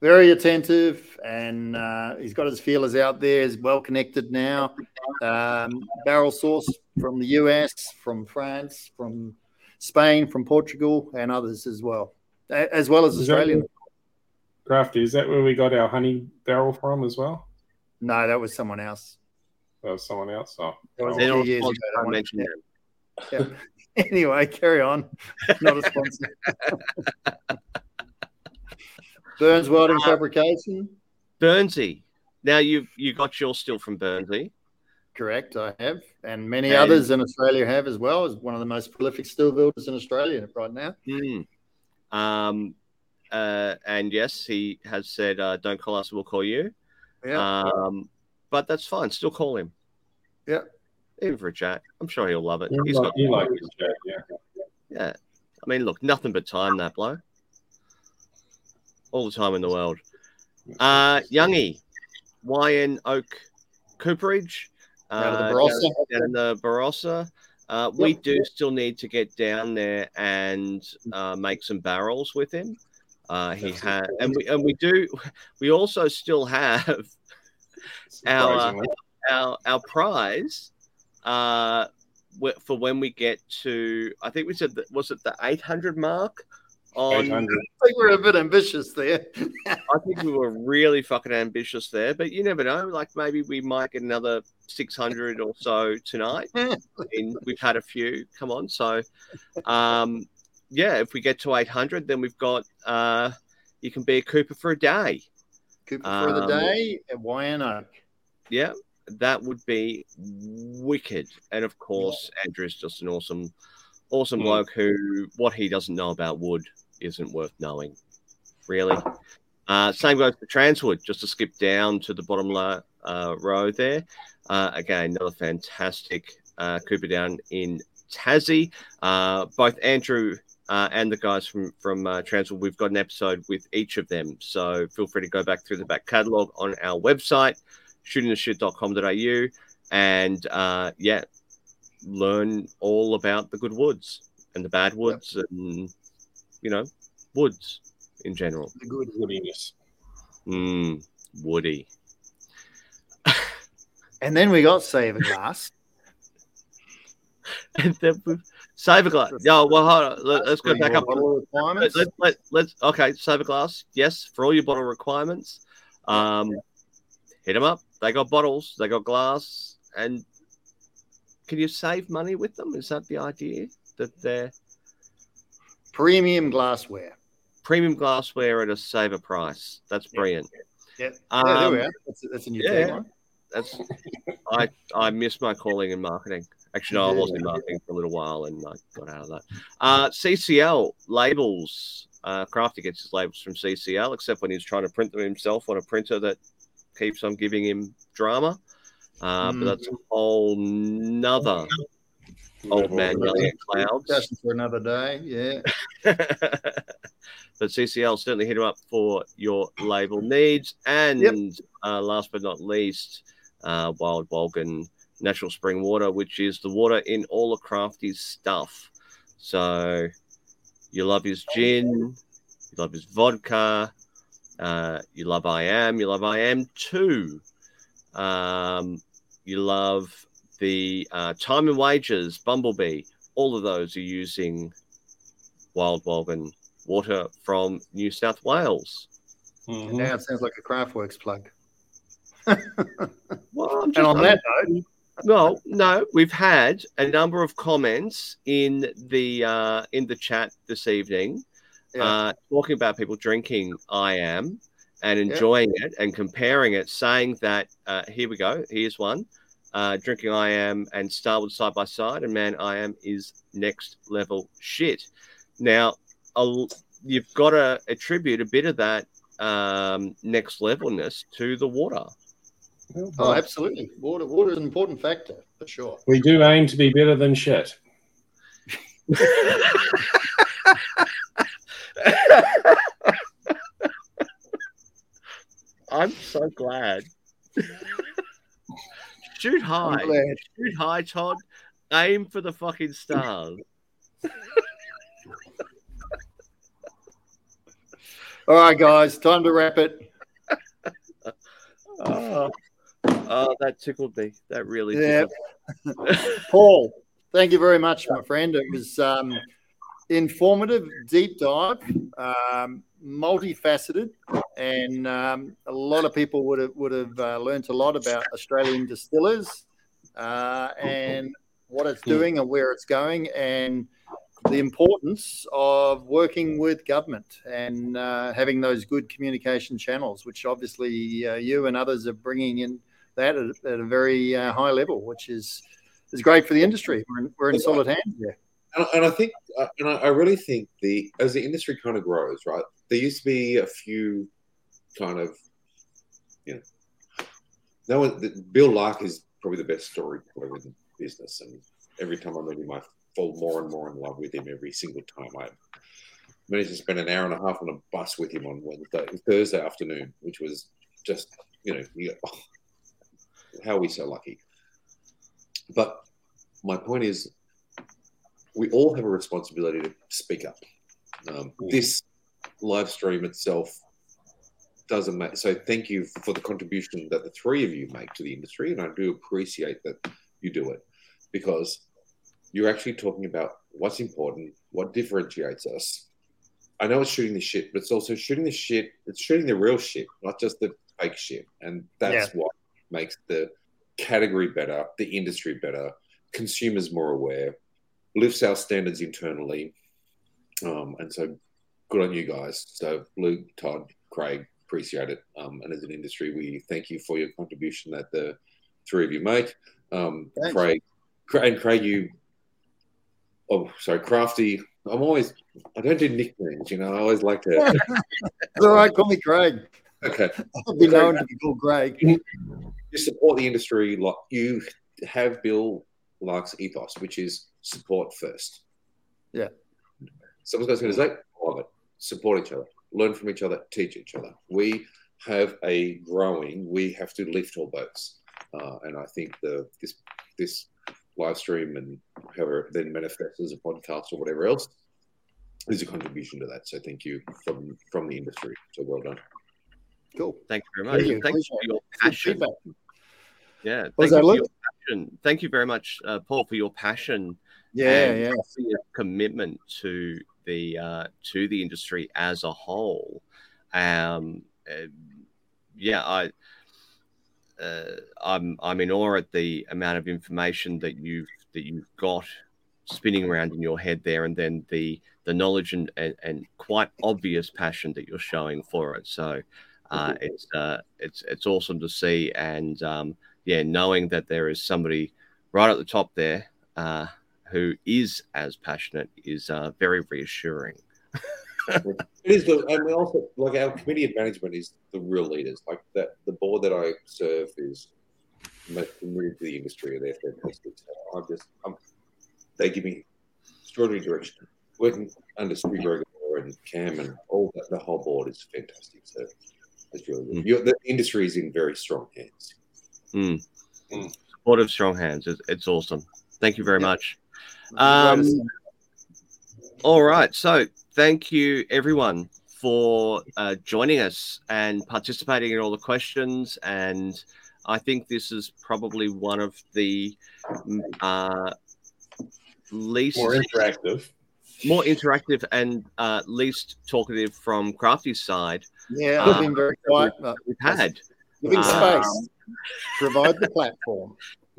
very attentive, and uh, he's got his feelers out there. He's well connected now. Um, barrel source from the US, from France, from Spain, from Portugal, and others as well, as well as Is that- Australian. Crafty, is that where we got our honey barrel from as well? No, that was someone else. That was someone else. Oh, That was oh, a few I'll years I'll ago, that one. mention Yeah. Yeah. Anyway, carry on. Not a sponsor. Burns Welding Uh, Fabrication. Burnsy. Now you've you got yours still from Burnsy. Correct, I have, and many And- others in Australia have as well. As one of the most prolific steel builders in Australia right now. Hmm. Um, uh, and yes, he has said, uh, "Don't call us; we'll call you." Yeah, Um, but that's fine. Still call him. Yeah. even for a chat. I'm sure he'll love it. You He's like, got, you like his chat, yeah. yeah. I mean, look, nothing but time that blow. All the time in the world. Uh, Youngie, YN Oak Cooperage. Out of the uh, Barossa. down- down in the Barossa. Uh, we Yep. do still need to get down there and uh, make some barrels with him. Uh, he had, and we and we do. We also still have our our our prize uh, for when we get to. I think we said that was it the eight hundred mark on I think we're a bit ambitious there. I think we were really fucking ambitious there, but you never know. Like maybe we might get another 600 or so tonight. and we've had a few come on. So, um, yeah, if we get to 800, then we've got, uh, you can be a Cooper for a day. Cooper for the Um, day at YN Yeah, that would be wicked. And of course, Andrew's just an awesome, awesome Mm. bloke who what he doesn't know about wood isn't worth knowing, really. Uh, same goes for Transwood, just to skip down to the bottom la- uh, row there. Uh, again, another fantastic uh, Cooper down in Tassie. Uh, both Andrew uh, and the guys from from uh, Transwood, we've got an episode with each of them. So feel free to go back through the back catalogue on our website shootingtheshit.com.au and uh, yeah, learn all about the good woods and the bad woods and you know woods in general. The good. Woodiness. Mm, woody. And then we got Saverglass. And then we- Saverglass. Yeah, well, hold on. Let, us go back up. Bottle Let, requirements. let, let, let's okay. Saverglass. Yes, for all your bottle requirements. Um, hit them up. They got bottles. They got glass. And can you save money with them? Is that the idea that they're Premium glassware. premium glassware at a saver price? That's brilliant. Yeah, yeah there Um, we are. That's, that's a new yeah. tagline. That's I I missed my calling in marketing. Actually, no, I was in marketing for a little while and I got out of that. Uh, CCL labels. Uh, Crafty gets his labels from CCL, except when he's trying to print them himself on a printer that keeps on giving him drama. Uh, But that's a whole nother old man yelling at clouds. Discussion for another day. Yeah. but CCL certainly hit him up for your label needs. And Yep. uh, last but not least, uh, Wild Walgan Natural Spring Water, which is the water in all of Crafty's stuff. So you love his gin, you love his vodka, uh, you love I Am, you love I Am too. Um, you love the uh, Time and Wages, Bumblebee. All of those are using Wild Walgan water from New South Wales. Mhm. Now it sounds like a Craftworks plug. Well, I'm And on that note, no, no, we've had a number of comments in the uh, in the chat this evening, Yeah. uh, talking about people drinking I am and enjoying it and comparing it, saying that uh, here we go, here's one. Uh, drinking I am and Starward side by side, and man, I am is next level shit. Now, a, you've got to attribute a bit of that um, next levelness to the water. oh, absolutely. Water, water is an important factor for sure. We do aim to be better than shit. I'm so glad. Shoot high. Shoot high, Todd. Aim for the fucking stars. All right, guys, time to wrap it. Oh, oh that tickled me. That really Yeah. tickled me. Paul, thank you very much, my friend. It was um, informative, deep dive, um, multifaceted, and um, a lot of people would have would have uh, learnt a lot about Australian distillers uh, and what it's doing and where it's going, and the importance of working with government and uh, having those good communication channels, which obviously uh, you and others are bringing in that at, at a very uh, high level, which is is great for the industry. We're in, we're in solid hands there. And, and I think, uh, and I, really think the as the industry kind of grows, right? There used to be a few kind of, you know, no one. the- Bill Lark is probably the best storyteller in business, and every time I meet him, I fall more and more in love with him. Every single time I managed to spend an hour and a half on a bus with him on Wednesday, Thursday afternoon, which was just, you know, you go, oh, how are we so lucky? But my point is, we all have a responsibility to speak up. Um, this live stream itself doesn't make so. Thank you for the contribution that the three of you make to the industry, and I do appreciate that you do it because you're actually talking about what's important, what differentiates us. I know it's shooting the shit, but it's also shooting the shit. It's shooting the real shit, not just the fake shit, and that's what makes the category better, the industry better, consumers more aware, lifts our standards internally. Um, and so good on you guys. So Luke, Todd, Craig, appreciate it. Um, and as an industry, we thank you for your contribution that the three of you make. Um, Craig, and Craig, you, oh, sorry, Crafty. I'm always, I don't do nicknames, you know, I always like to, It's all right, call me Craig. okay. I've been known to be called Craig. you support the industry like you have Bill Lark's ethos, which is support first. Yeah. Someone's going to say, love it. Support each other, learn from each other, teach each other. We have a growing. We have to lift all boats, uh, and I think the this this live stream and however it then manifests as a podcast or whatever else is a contribution to that. So thank you from from the industry. So well done. Cool. Thank you very much. Thank you. And you for your passion. Yeah. Thank you for your passion. Thank you very much, uh, Paul, for your passion Yeah, yeah. commitment to the uh, to the industry as a whole. Um, uh, yeah, I. Uh, I'm I'm in awe at the amount of information that you've that you've got spinning around in your head there, and then the the knowledge and, and, and quite obvious passion that you're showing for it. So uh, it's uh, it's it's awesome to see, and um, yeah, knowing that there is somebody right at the top there uh, who is as passionate is uh, very reassuring. It is the, and we also like our committee of management is the real leaders. Like that, the board that I serve is most committed to the industry, and they're fantastic. So I'm just, I'm, they give me extraordinary direction. Working under Stu Gregor and Cam and all that, the whole board is fantastic. So it's really good. Mm. The industry is in very strong hands. Mm. Mm. of strong hands. It's, it's awesome. Thank you very Yeah. much. Um, All right. So thank you, everyone, for uh, joining us and participating in all the questions. And I think this is probably one of the mm, uh, least More interactive. more interactive and uh, least talkative from Crafty's side yeah, I've been very quiet. but we've had. Giving Uh, space. Provide the platform.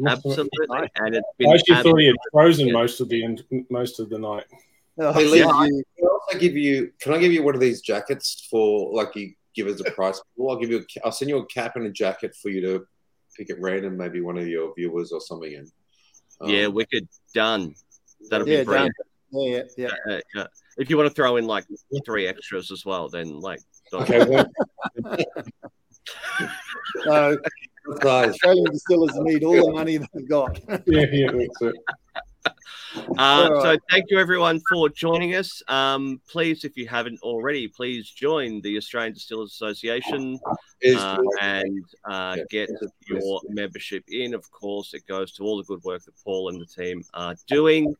Absolutely. And it's been I actually ab- thought he had frozen most of the end, most of the night. Hey, Lee, yeah. you- can I also give you? Can I give you one of these jackets for like you give us a price? Well, I'll give you. A, ca- I'll send you a cap and a jacket for you to pick at random. Maybe one of your viewers or something. And um, yeah, wicked. Done. That'll Yeah, be brilliant. Yeah, yeah. Uh, uh, if you want to throw in like three extras as well, then like, Okay, well, No. Australian distillers need all the money they've got. Yeah, yeah, that's it. Uh, so thank you everyone for joining us. Um, please, if you haven't already, please join the Australian Distillers Association uh, and uh, get your membership in. Of course, it goes to all the good work that Paul and the team are doing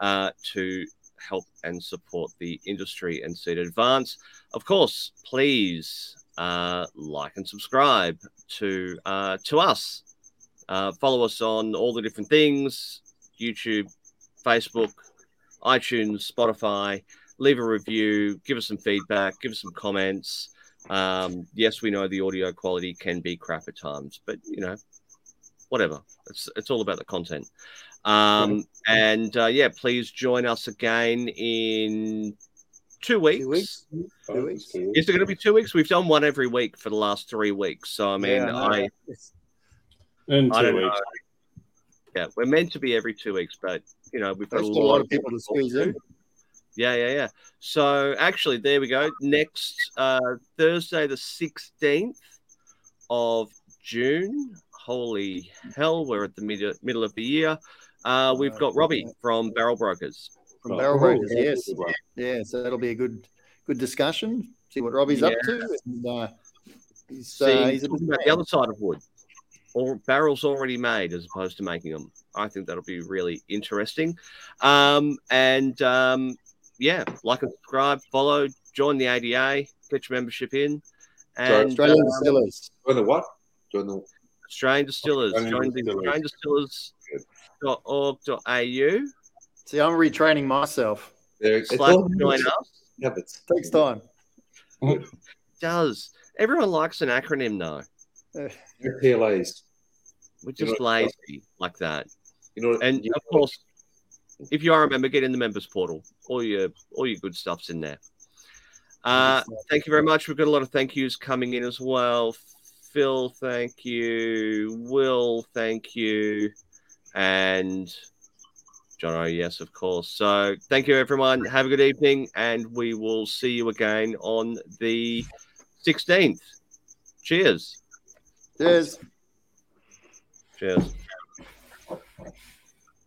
uh, to help and support the industry and see it advance. Of course, please uh, like and subscribe to uh, to us. Uh, follow us on all the different things: YouTube, Facebook, iTunes, Spotify. Leave a review, give us some feedback, give us some comments. Um, yes, we know the audio quality can be crap at times, but you know, whatever. It's it's all about the content. Um, and uh, yeah, please join us again in two weeks. Two weeks. Two weeks. Is it going to be two weeks? We've done one every week for the last three weeks. So I mean, Yeah, I, In I two don't know. weeks. Yeah, we're meant to be every two weeks, but you know we've got That's a a lot, lot of people to squeeze in. Yeah, yeah, yeah. So actually, there we go. Next uh, Thursday, the sixteenth of June. Holy hell, we're at the mid- middle of the year. Uh, we've got Robbie from Barrel Brokers. From Oh, Barrel oh, Breakers, yeah. yes. Yeah, so that'll be a good good discussion. See what Robbie's up to. And, uh, he's, uh, he's talking big about the other side of wood, or barrels already made as opposed to making them. I think that'll be really interesting. Um, and um, yeah, like and subscribe, follow, join the ADA, get your membership in, and Australian um, Distillers. Join the what? Join the Australian Distillers. Australian Join the Distillers. australiandistillers.org.au See, I'm retraining myself. there. It's slash all join us. habits. Takes time. Does everyone likes an acronym though? Your PLAs. We're You know just lazy like that. You know, And you of course, if you are a member, get in the members portal. All your all your good stuff's in there. Uh, thank you very much. We've got a lot of thank yous coming in as well. Phil, thank you. Will, thank you. And John, oh yes, of course. So thank you, everyone. Have a good evening, and we will see you again on the 16th. Cheers. Cheers. Cheers.